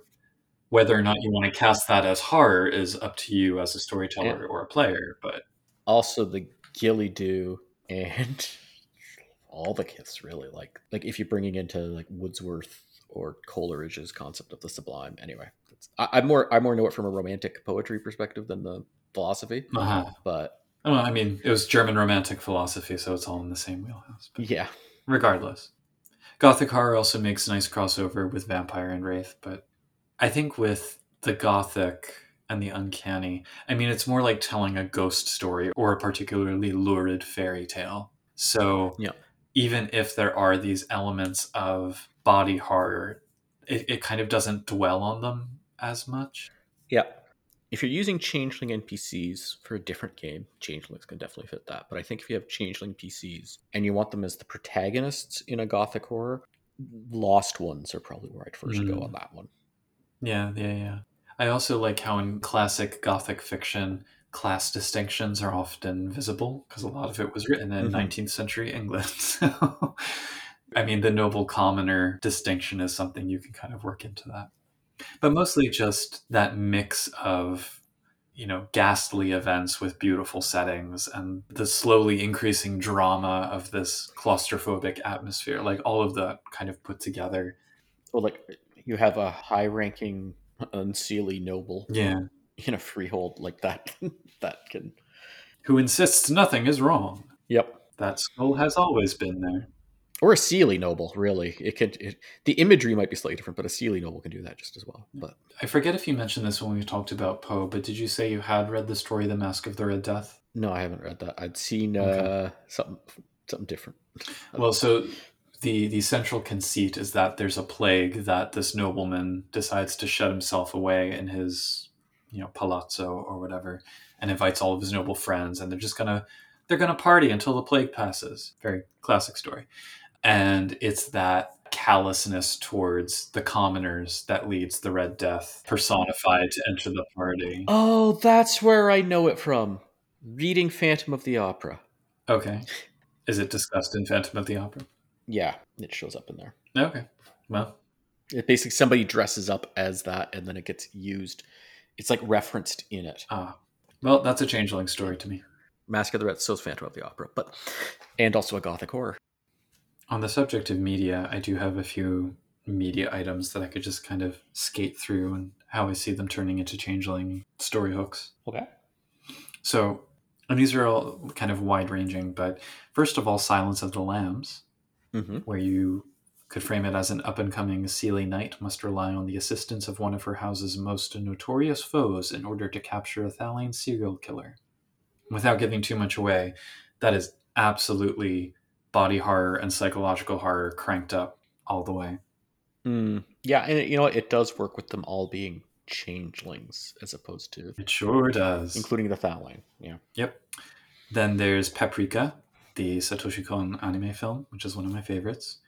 C: Whether or not you want to cast that as horror is up to you as a storyteller
B: Yeah.
C: or a player. But
B: also the Ghille Dhu and all the kiths really like like if you're bringing into like Wordsworth or Coleridge's concept of the sublime. Anyway, I, I more I more know it from a romantic poetry perspective than the philosophy,
C: uh
B: but
C: well, I mean, it was German romantic philosophy, so it's all in the same wheelhouse. But
B: yeah.
C: regardless, Gothic horror also makes nice crossover with vampire and wraith. But I think with the Gothic and the uncanny, I mean, it's more like telling a ghost story or a particularly lurid fairy tale. So
B: Yeah.
C: even if there are these elements of body horror, it, it kind of doesn't dwell on them as much.
B: Yeah. If you're using changeling NPCs for a different game, changelings can definitely fit that. But I think if you have changeling PCs and you want them as the protagonists in a gothic horror, lost ones are probably where I'd first go
C: Mm.
B: on that one.
C: Yeah, yeah, yeah. I also like how in classic Gothic fiction, class distinctions are often visible because a lot of it was written in
B: Mhm.
C: 19th century England. So, I mean, the noble commoner distinction is something you can kind of work into that. But mostly just that mix of, you know, ghastly events with beautiful settings and the slowly increasing drama of this claustrophobic atmosphere. Like all of that kind of put together.
B: Or like you have a high ranking unseelie noble
C: Yeah.
B: in a freehold like that that can
C: Who insists nothing is wrong.
B: Yep.
C: That skull has always been there.
B: Or a Seelie noble, really. It could it, the imagery might be slightly different, but a Seelie noble can do that just as well. But
C: I forget if you mentioned this when we talked about Poe, but did you say you had read the story The Mask of the Red Death?
B: no, I haven't read that. I'd seen uh, something something different.
C: Well, so the the central conceit is that there's a plague that this nobleman decides to shut himself away in his, you know, palazzo or whatever, and invites all of his noble friends, and they're just gonna they're gonna party until the plague passes. Very classic story, and it's that callousness towards the commoners that leads the Red Death personified to enter the party.
B: Oh, that's where I know it from. Reading Phantom of the Opera.
C: Okay, is it discussed in Phantom of the Opera?
B: Yeah, it shows up in there.
C: Okay, well,
B: It basically somebody dresses up as that and then it gets used. It's like referenced in it.
C: ah, well, that's a changeling story to me.
B: Mask of the Red, so's Phantom of the Opera, but and also a gothic horror.
C: On the subject of media, I do have a few media items that I could just kind of skate through and how I see them turning into changeling story hooks.
B: Okay.
C: So, and these are all kind of wide ranging, but first of all, Silence of the Lambs,
B: Mm-hmm.
C: where you could frame it as an up and coming Seelie knight must rely on the assistance of one of her house's most notorious foes in order to capture a Thallain serial killer. Without giving too much away, that is absolutely body horror and psychological horror cranked up all the way.
B: Mm. Yeah, and it, you know? It does work with them all being changelings as opposed to
C: It sure does.
B: including the Thallain. Yeah.
C: Yep. Then there's Paprika, the Satoshi Kon anime film, which is one of my favorites,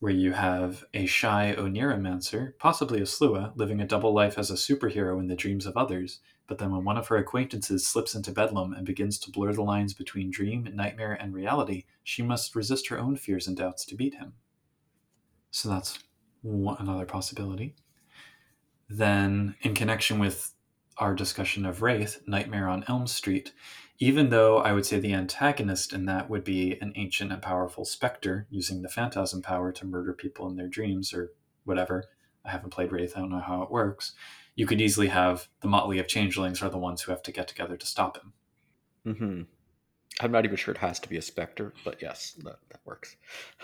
C: where you have a shy Oniromancer, possibly a Sluagh, living a double life as a superhero in the dreams of others. But then when one of her acquaintances slips into Bedlam and begins to blur the lines between dream, nightmare, and reality, she must resist her own fears and doubts to beat him. So that's one, another possibility. Then, in connection with our discussion of Wraith, Nightmare on Elm Street, even though I would say the antagonist in that would be an ancient and powerful specter using the phantasm power to murder people in their dreams or whatever. I haven't played Wraith, I don't know how it works. You could easily have the motley of changelings are the ones who have to get together to stop him.
B: Mm-hmm. I'm not even sure it has to be a specter, but yes, that, that works.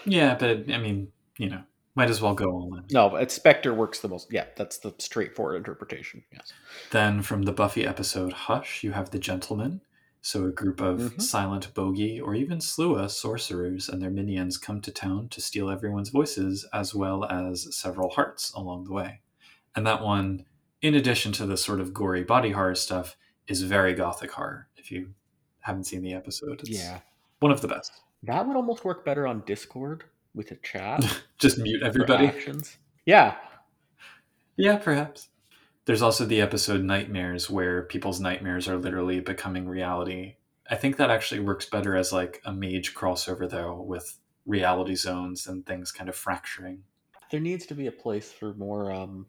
C: Yeah, but I mean, you know, might as well go all in.
B: No, but specter works the most. Yeah, that's the straightforward interpretation. Yes.
C: Then from the Buffy episode Hush, you have the Gentlemen. So a group of
B: Mhm.
C: silent bogey or even sluagh sorcerers and their minions come to town to steal everyone's voices as well as several hearts along the way. And that one, in addition to the sort of gory body horror stuff, is very gothic horror. If you haven't seen the episode, it's
B: Yeah,
C: one of the best.
B: that would almost work better on Discord with a chat.
C: Just mute everybody.
B: Yeah,
C: Yeah, perhaps. There's also the episode Nightmares where people's nightmares are literally becoming reality. I think that actually works better as like a mage crossover though with reality zones and things kind of fracturing.
B: there needs to be a place for more um,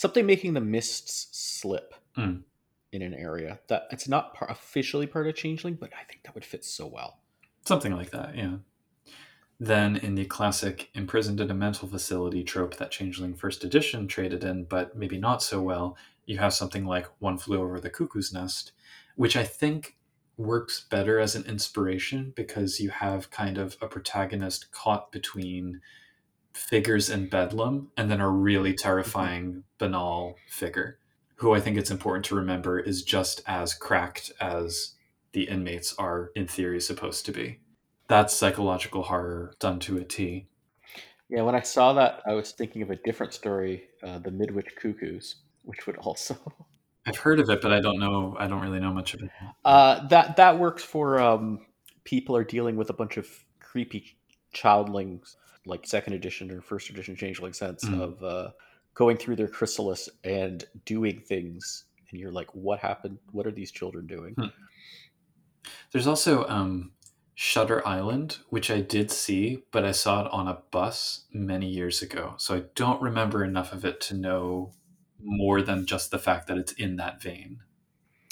B: something making the mists slip
C: Mm.
B: in an area that it's not par- officially part of changeling, but I think that would fit so well.
C: Something like that, yeah. Then in the classic imprisoned in a mental facility trope that Changeling First Edition traded in, but maybe not so well, you have something like One Flew Over the Cuckoo's Nest, which I think works better as an inspiration because you have kind of a protagonist caught between figures in Bedlam and then a really terrifying, banal figure, who I think it's important to remember is just as cracked as the inmates are, in theory, supposed to be that's psychological horror done to a T.
B: Yeah, when I saw that, I was thinking of a different story, uh, the Midwich Cuckoos, which would also
C: I've heard of it, but I don't know. I don't really know much of it.
B: uh, that that works for um, people are dealing with a bunch of creepy childlings, like second edition or first edition changeling sense
C: Mm.
B: of uh, going through their chrysalis and doing things, and you're like, what happened? What are these children doing?
C: Hmm. There's also um, Shutter Island, which I did see, but I saw it on a bus many years ago, so I don't remember enough of it to know more than just the fact that it's in that vein.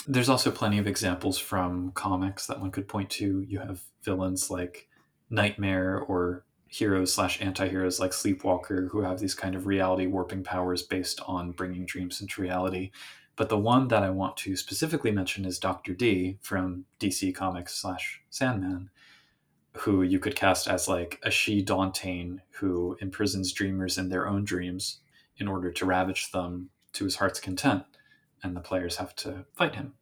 C: There's also plenty of examples from comics that one could point to. You have villains like Nightmare or heroes slash anti-heroes like Sleepwalker who have these kind of reality warping powers based on bringing dreams into reality. But the one that I want to specifically mention is Doctor D from DC Comics slash Sandman, who you could cast as like a Sidhe Dauntain who imprisons dreamers in their own dreams in order to ravage them to his heart's content, and the players have to fight him.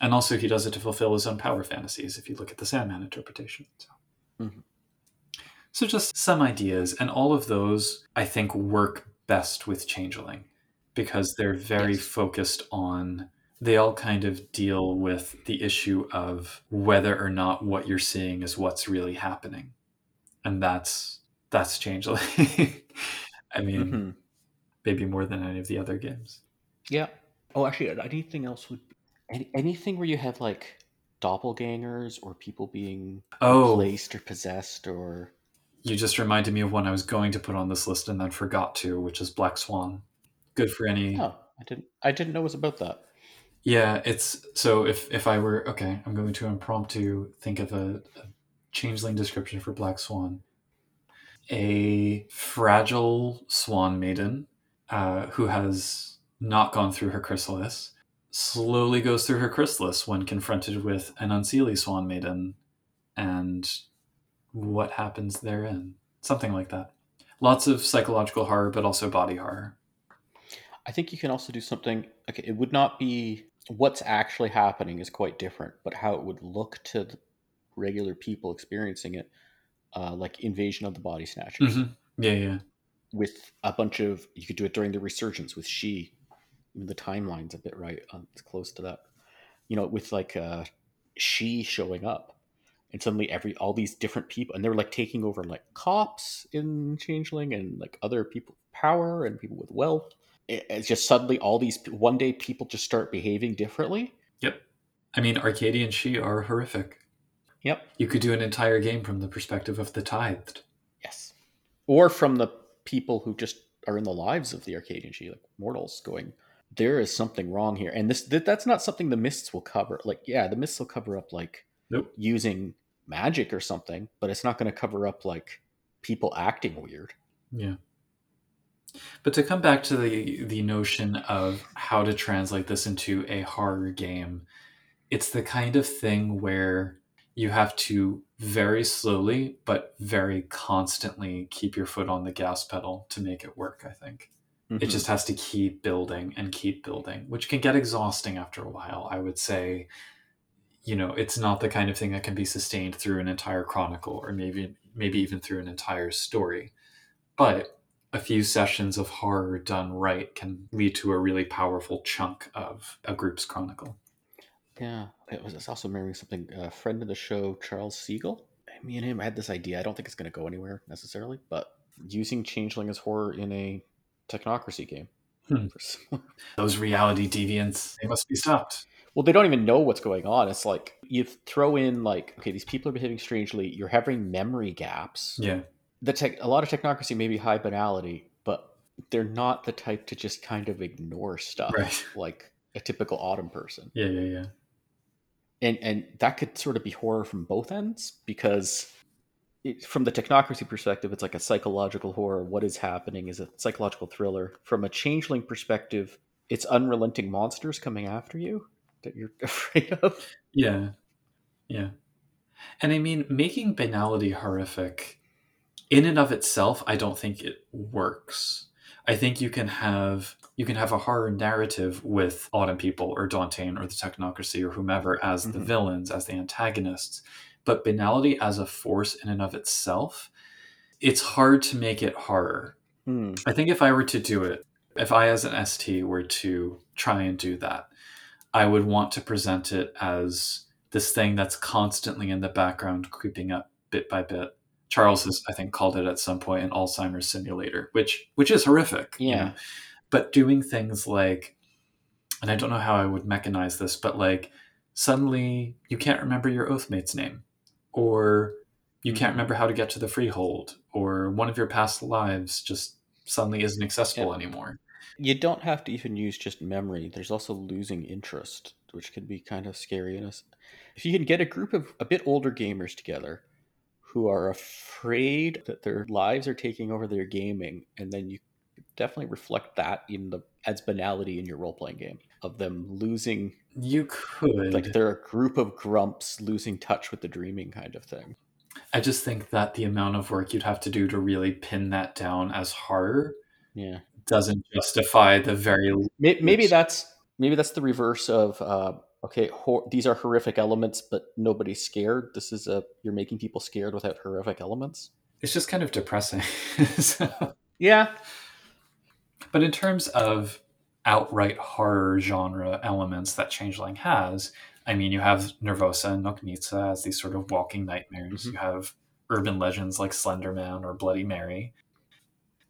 C: And also, he does it to fulfill his own power fantasies. If you look at the Sandman interpretation, so.
B: Mhm.
C: So just some ideas, and all of those I think work best with Changeling because they're very
B: Yes.
C: focused on. They all kind of deal with the issue of whether or not what you're seeing is what's really happening, and that's that's Changeling. I mean,
B: Mhm.
C: maybe more than any of the other games.
B: Yeah. Oh, actually, anything else would any, anything where you have like doppelgangers or people being
C: Oh.
B: replaced or possessed or
C: You just reminded me of one I was going to put on this list and then forgot to, which is Black Swan. Good for any.
B: oh, I didn't I didn't know it was about that.
C: Yeah, it's so if if I were okay, I'm going to impromptu think of a, a changeling description for Black Swan. A fragile swan maiden uh, who has not gone through her chrysalis slowly goes through her chrysalis when confronted with an unseelie swan maiden and what happens therein. Something like that. Lots of psychological horror, but also body horror.
B: I think you can also do something okay, it would not be what's actually happening is quite different, but how it would look to the regular people experiencing it, uh, like Invasion of the Body Snatchers.
C: Mhm. Yeah, yeah.
B: with a bunch of you could do it during the resurgence with Sidhe the timeline's a bit right um, it's close to that you know with like uh Sidhe showing up and suddenly every all these different people and they're like taking over like cops in changeling and like other people with power and people with wealth It- it's just suddenly all these one day people just start behaving differently
C: Yep. I mean, Arcadian Sidhe are horrific.
B: yep
C: You could do an entire game from the perspective of the tithed.
B: yes or from the people who just are in the lives of the arcadian sidhe like mortals going there is something wrong here and this that, that's not something the mists will cover like yeah the mists will cover up like
C: Nope.
B: using magic or something but it's not going to cover up like people acting weird
C: Yeah. But to come back to the the notion of how to translate this into a horror game, it's the kind of thing where you have to very slowly but very constantly keep your foot on the gas pedal to make it work, I think. It mm-hmm. just has to keep building and keep building, which can get exhausting after a while. I would say, you know, it's not the kind of thing that can be sustained through an entire chronicle or maybe maybe even through an entire story. But a few sessions of horror done right can lead to a really powerful chunk of a group's chronicle.
B: yeah it was it's also remembering something a friend of the show charles siegel me and him had this idea i don't think it's going to go anywhere necessarily but using changeling as horror in a technocracy game
C: Hmm. Those reality deviants, they must be stopped.
B: Well, they don't even know what's going on. It's like you throw in like, okay, these people are behaving strangely. You're having memory gaps.
C: Yeah.
B: The tech, a lot of technocracy may be high banality, but they're not the type to just kind of ignore stuff
C: Right.
B: like a typical autumn person.
C: Yeah, yeah, yeah.
B: And and that could sort of be horror from both ends because it, from the technocracy perspective, it's like a psychological horror. What is happening is a psychological thriller. From a changeling perspective, it's unrelenting monsters coming after you that you're afraid of.
C: Yeah. Yeah. And I mean, making banality horrific in and of itself, I don't think it works. I think you can have you can have a horror narrative with Autumn People or Dauntain or the Technocracy or whomever as the
B: Mhm.
C: villains, as the antagonists. But banality as a force in and of itself, it's hard to make it horror.
B: Hmm.
C: I think if I were to do it, if I as an ST were to try and do that, I would want to present it as this thing that's constantly in the background, creeping up bit by bit. Charles has, I think, called it at some point an Alzheimer's simulator, which which is horrific. you
B: Yeah.
C: know. But doing things like, and I don't know how I would mechanize this, but like suddenly you can't remember your oathmate's name, or you can't
B: Mhm.
C: remember how to get to the freehold, or one of your past lives just suddenly isn't accessible
B: Yeah.
C: anymore.
B: You don't have to even use just memory. There's also losing interest, which can be kind of scary. In us, if you can get a group of a bit older gamers together who are afraid that their lives are taking over their gaming, and then you definitely reflect that in the as banality in your role playing game of them losing,
C: You could.
B: like they're a group of grumps losing touch with the dreaming kind of thing.
C: I just think that the amount of work you'd have to do to really pin that down as horror
B: Yeah.
C: doesn't justify the very
B: May- Maybe that's maybe that's the reverse of uh, okay. Hor- these are horrific elements, but nobody's scared. This is a you're making people scared without horrific elements.
C: it's just kind of depressing. So-
B: Yeah,
C: but in terms of outright horror genre elements that Changeling has, I mean, you have Nervosa and Noknitsa as these sort of walking nightmares.
B: Mhm.
C: You have urban legends like Slenderman or Bloody Mary.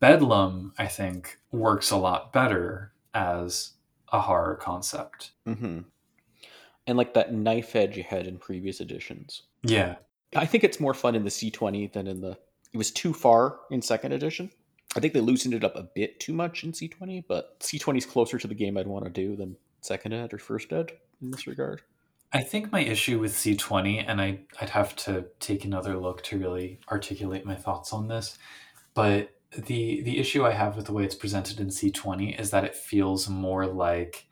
C: Bedlam, I think, works a lot better as a horror concept.
B: hmm and like that knife edge you had in previous editions.
C: Yeah,
B: I think it's more fun in the C20 than in the. It was too far in second edition. I think they loosened it up a bit too much in C20, but C20 is closer to the game I'd want to do than second ed or first ed in this regard.
C: I think my issue with C20, and I, I'd have to take another look to really articulate my thoughts on this, but the the issue I have with the way it's presented in C20 is that it feels more like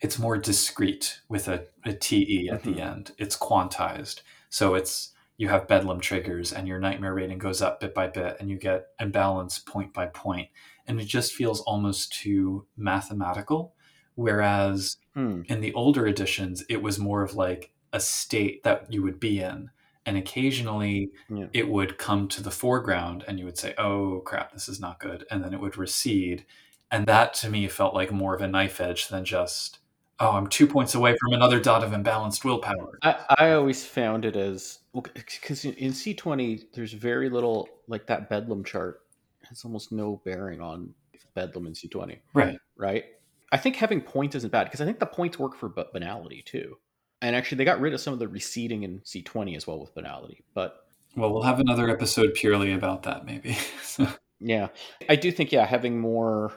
C: it's more discrete with a, a TE at
B: Mhm.
C: the end. It's quantized. So it's you have bedlam triggers and your nightmare rating goes up bit by bit and you get imbalance point by point. And it just feels almost too mathematical. Whereas
B: Hmm.
C: in the older editions, it was more of like a state that you would be in. And occasionally
B: Yeah.
C: it would come to the foreground and you would say, oh crap, this is not good. And then it would recede. And that to me felt like more of a knife edge than just, oh, I'm two points away from another dot of imbalanced willpower.
B: I, I always found it as because in C20 there's very little like that Bedlam chart has almost no bearing on Bedlam in C20,
C: Right.
B: right? I think having points isn't bad because I think the points work for banality too. And actually, they got rid of some of the receding in C20 as well with banality. But
C: Well, we'll have another episode purely about that, maybe. So-
B: yeah, I do think yeah, having more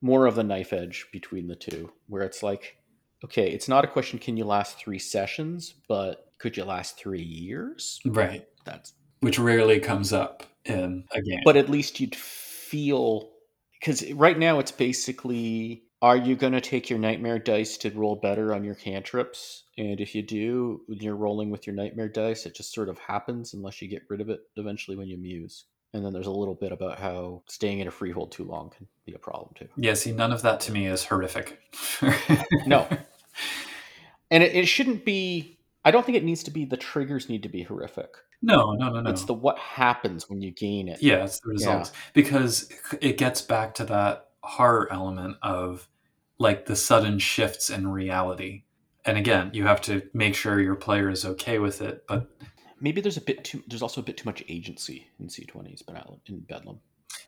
B: more of the knife edge between the two, where it's like, okay, it's not a question can you last three sessions, but could you last three years?
C: right.
B: That's
C: Which rarely comes up in a game.
B: but at least you'd feel because right now it's basically are you going to take your nightmare dice to roll better on your cantrips and if you do when you're rolling with your nightmare dice it just sort of happens unless you get rid of it eventually when you muse and then there's a little bit about how staying in a freehold too long can be a problem too
C: yeah, see, none of that to me is horrific.
B: No. and it, it shouldn't be i don't think it needs to be the triggers need to be horrific
C: No, no, no, no.
B: it's the what happens when you gain it
C: Yeah, it's the results. Because it gets back to that horror element of like the sudden shifts in reality. And again, you have to make sure your player is okay with it. But
B: maybe there's a bit too there's also a bit too much agency in c20s but in bedlam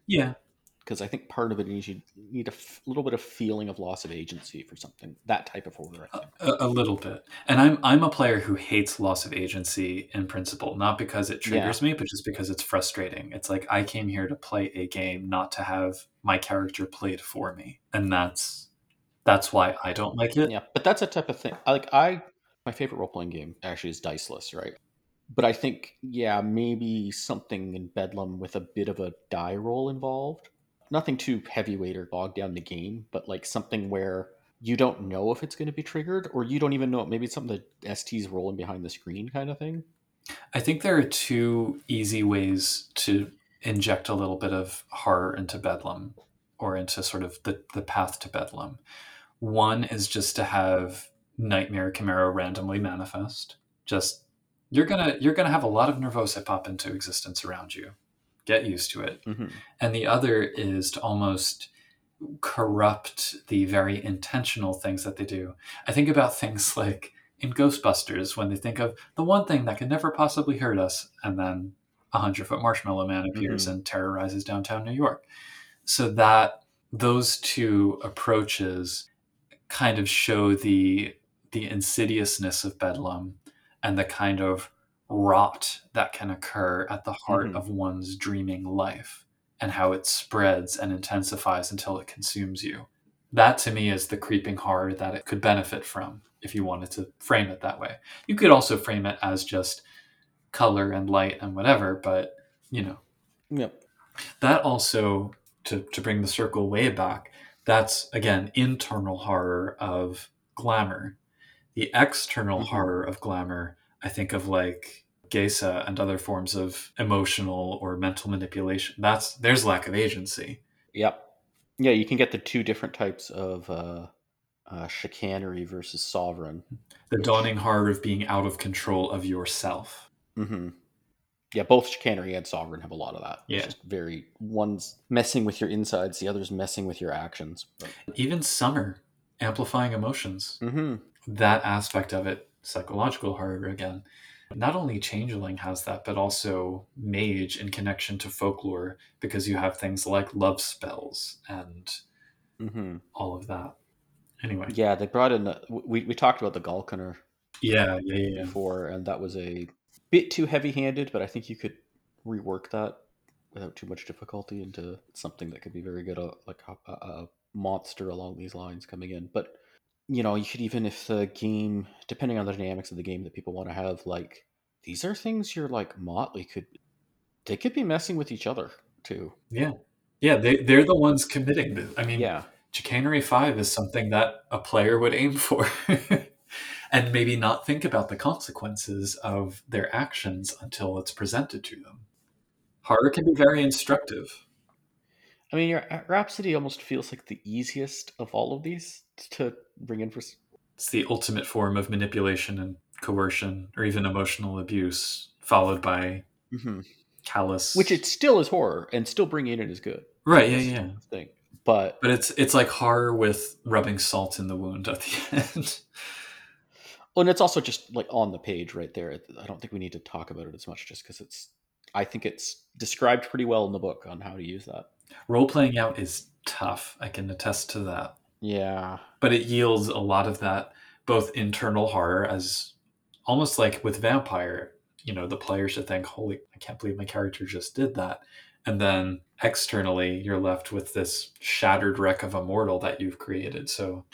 C: yeah,
B: because i think part of it is you need a f- little bit of feeling of loss of agency for something that type of think.
C: a, a little bit. And I'm I'm a player who hates loss of agency in principle, not because it triggers me, but just because it's frustrating. It's like I came here to play a game, not to have my character played for me. And that's that's why I don't like it.
B: yeah but that's a type of thing like i my favorite role-playing game actually is diceless right but i think yeah maybe something in bedlam with a bit of a die roll involved nothing too heavyweight or bogged down the game but like something where you don't know if it's going to be triggered or you don't even know maybe it's something that st's rolling behind the screen kind of thing
C: I think there are two easy ways to inject a little bit of horror into Bedlam or into sort of the, the path to Bedlam. One is just to have Nightmare Chimera randomly manifest. Just you're gonna you're gonna have a lot of nervosa pop into existence around you. Get used to it.
B: mm-hmm.
C: And the other is to almost corrupt the very intentional things that they do. I think about things like in Ghostbusters when they think of the one thing that could never possibly hurt us, and then a hundred foot marshmallow man appears
B: Mhm.
C: and terrorizes downtown New York. So that those two approaches kind of show the the insidiousness of Bedlam and the kind of rot that can occur at the heart
B: Mhm.
C: of one's dreaming life and how it spreads and intensifies until it consumes you. That to me is the creeping horror that it could benefit from if you wanted to frame it that way. You could also frame it as just color and light and whatever, but you know,
B: yep
C: that also to, to bring the circle way back, that's again internal horror of glamour. The external
B: Mhm.
C: horror of glamour, I think of like geasa and other forms of emotional or mental manipulation. That's there's lack of agency.
B: Yep. Yeah, you can get the two different types of uh, uh, chicanery versus sovereign.
C: The dawning horror of being out of control of yourself.
B: hmm Yeah, both chicanery and sovereign have a lot of that.
C: Yeah.
B: It's just very one's messing with your insides, the other's messing with your actions.
C: Even summer, amplifying emotions.
B: hmm
C: that aspect of it, psychological horror again. Not only Changeling has that, but also Mage in connection to folklore, because you have things like love spells and
B: hmm
C: all of that. Anyway,
B: Yeah, they brought in the. We, we talked about the Galkaner
C: yeah, yeah, yeah. yeah.
B: before, and that was a bit too heavy handed, but I think you could rework that without too much difficulty into something that could be very good, uh, like a, a, monster along these lines coming in. But, you know, you could even, if the game, depending on the dynamics of the game that people want to have, like, these are things you're like, Motley could, they could be messing with each other too.
C: Yeah, yeah, they, they're the ones committing. The, I mean,
B: Yeah.
C: Chicanery 5 is something that a player would aim for and maybe not think about the consequences of their actions until it's presented to them. Horror can be very instructive.
B: I mean, your Rhapsody almost feels like the easiest of all of these to bring in for.
C: It's the ultimate form of manipulation and coercion or even emotional abuse followed by
B: hmm
C: callous.
B: which it still is horror and still bringing it in is good.
C: right, yeah,
B: That's
C: yeah.
B: Thing. But
C: But it's it's like horror with rubbing salt in the wound at the end.
B: Well, and it's also just like on the page right there. I don't think we need to talk about it as much just because it's. I think it's described pretty well in the book on how to use that.
C: Role playing out is tough. I can attest to that.
B: Yeah.
C: But it yields a lot of that both internal horror as almost like with vampire, you know, the player should think, "Holy, I can't believe my character just did that." And then externally, you're left with this shattered wreck of a mortal that you've created. So,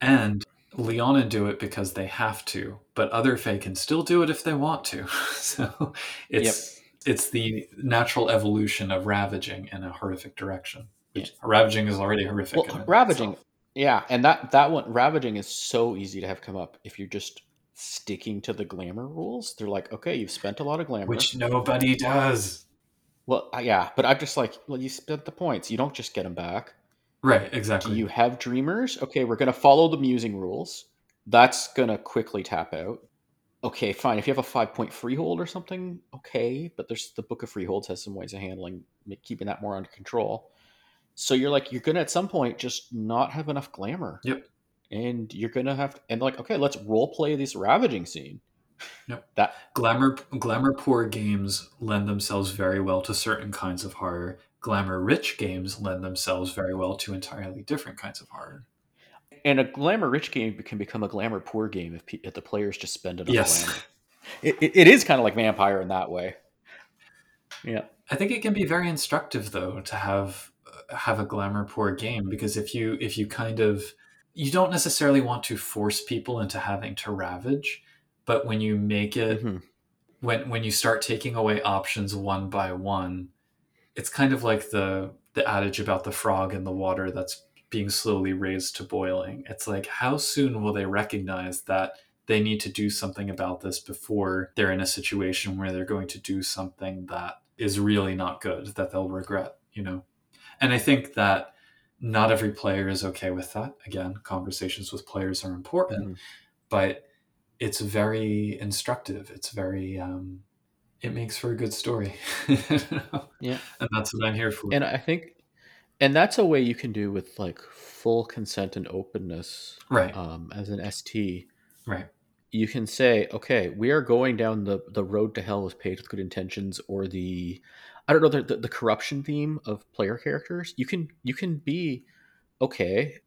C: and Leona do it because they have to, but other Fae can still do it if they want to. so, it's it's the natural evolution of ravaging in a horrific direction. Which ravaging is already horrific.
B: Well,
C: in and of
B: ravaging,
C: itself.
B: yeah, and that that one ravaging is so easy to have come up if you're just sticking to the glamour rules. They're like, okay, you've spent a lot of glamour.
C: which nobody does.
B: well, uh, yeah, but I'm just like, well, you spent the points. You don't just get them back.
C: Right, exactly.
B: Do you have dreamers? Okay, we're gonna follow the musing rules. That's gonna quickly tap out. Okay, fine. If you have a five point freehold or something, okay, but there's the book of freeholds has some ways of handling keeping that more under control. So you're like, you're gonna at some point just not have enough glamour.
C: Yep.
B: And you're gonna have and like, okay, let's role play this ravaging scene.
C: Yep.
B: That
C: glamour glamour poor games lend themselves very well to certain kinds of horror. Glamour rich games lend themselves very well to entirely different kinds of horror.
B: and a glamour rich game can become a glamour poor game if, if the players just spend enough
C: Yes.
B: glamour. It, it, it is kind of like vampire in that way. Yeah.
C: I think it can be very instructive though to have uh, have a glamour poor game because if you if you kind of you don't necessarily want to force people into having to ravage, but when you make it
B: Mhm.
C: when when you start taking away options one by one, it's kind of like the the adage about the frog in the water that's being slowly raised to boiling. It's like how soon will they recognize that they need to do something about this before they're in a situation where they're going to do something that is really not good that they'll regret, you know. And I think that not every player is okay with that. Again, conversations with players are important,
B: Mhm.
C: but it's very instructive. It's very um, it makes for a good story.
B: Yeah.
C: and that's what I'm here for.
B: And I think, and that's a way you can do with like full consent and openness
C: right,
B: um, as an ST.
C: right,
B: You can say, okay, we are going down the, the road to hell with paid with good intentions or the, I don't know, the, the, the corruption theme of player characters. You can, you can be, okay,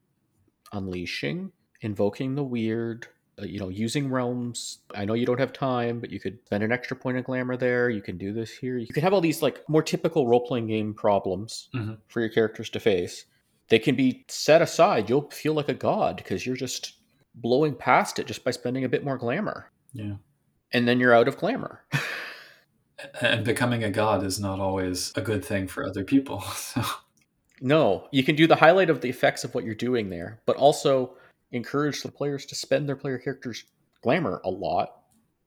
B: unleashing, invoking the weird, you know, using realms. I know you don't have time, but you could spend an extra point of glamour there. You can do this here. You could have all these like more typical role playing game problems
C: Mhm.
B: for your characters to face. They can be set aside. You'll feel like a god because you're just blowing past it just by spending a bit more glamour.
C: yeah.
B: And then you're out of glamour.
C: And becoming a god is not always a good thing for other people. So
B: no, you can do the highlight of the effects of what you're doing there, but also encourage the players to spend their player characters' glamour a lot.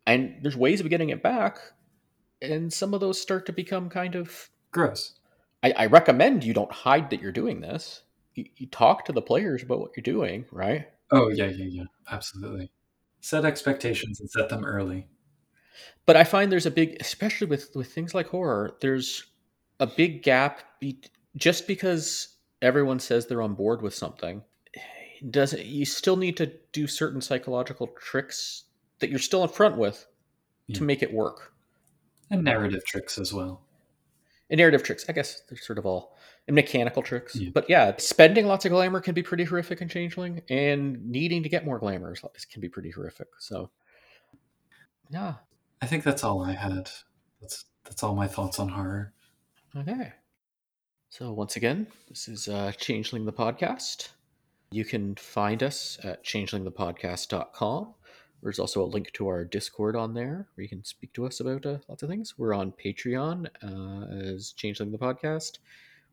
B: And there's ways of getting it back. And some of those start to become kind of.
C: gross.
B: I, I recommend you don't hide that you're doing this. You, you talk to the players about what you're doing, right?
C: Oh yeah, yeah, yeah. Absolutely. Set expectations and set them early.
B: but I find there's a big, especially with with things like horror, there's a big gap. Be, just because everyone says they're on board with something, doesn't you still need to do certain psychological tricks that you're still in front with to make it work.
C: And narrative tricks as well.
B: And narrative tricks, I guess they're sort of all and mechanical tricks.
C: Yeah.
B: But yeah, spending lots of glamour can be pretty horrific in Changeling, and needing to get more glamour can be pretty horrific. So, yeah,
C: I think that's all I had. That's that's all my thoughts on horror.
B: Okay. So once again, this is uh, Changeling the Podcast. You can find us at changelingthepodcast.com. There's also a link to our Discord on there where you can speak to us about uh, lots of things. We're on Patreon uh, as Changeling the Podcast.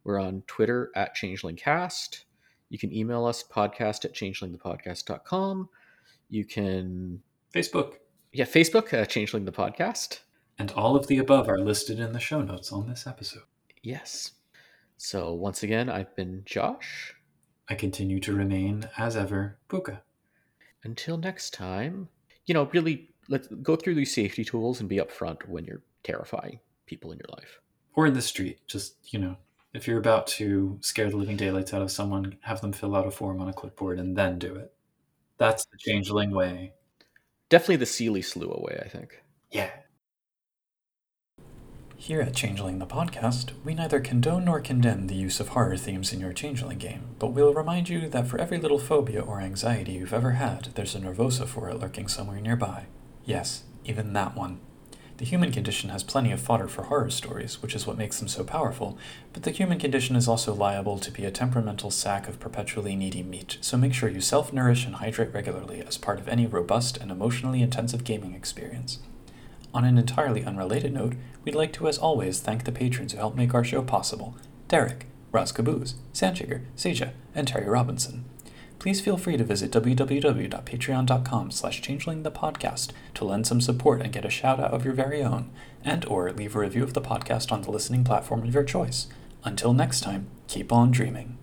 B: We're on Twitter at ChangelingCast. You can email us podcast at changelingthepodcast.com. You can,
C: Facebook.
B: yeah, Facebook, uh, Changeling the Podcast.
C: And all of the above are listed in the show notes on this episode.
B: Yes. So once again, I've been Josh.
C: I continue to remain, as ever, Pooka.
B: until next time, you know, really let's go through these safety tools and be upfront when you're terrifying people in your life.
D: Or in the street, just, you know, if you're about to scare the living daylights out of someone, have them fill out a form on a clipboard and then do it. That's the changeling way.
B: Definitely the Seelie Sluagh way, I think.
D: Yeah.
C: Here at Changeling the Podcast, we neither condone nor condemn the use of horror themes in your Changeling game, but we'll remind you that for every little phobia or anxiety you've ever had, there's a Nervosa for it lurking somewhere nearby. Yes, even that one. The human condition has plenty of fodder for horror stories, which is what makes them so powerful, but the human condition is also liable to be a temperamental sack of perpetually needy meat, so make sure you self nourish and hydrate regularly as part of any robust and emotionally intensive gaming experience. On an entirely unrelated note, we'd like to, as always, thank the patrons who help make our show possible Derek, Roz Caboose, Sanchiger, Seja, and Terry Robinson. Please feel free to visit www.patreon.com slash changelingthepodcast to lend some support and get a shout out of your very own, and or leave a review of the podcast on the listening platform of your choice. Until next time, keep on dreaming.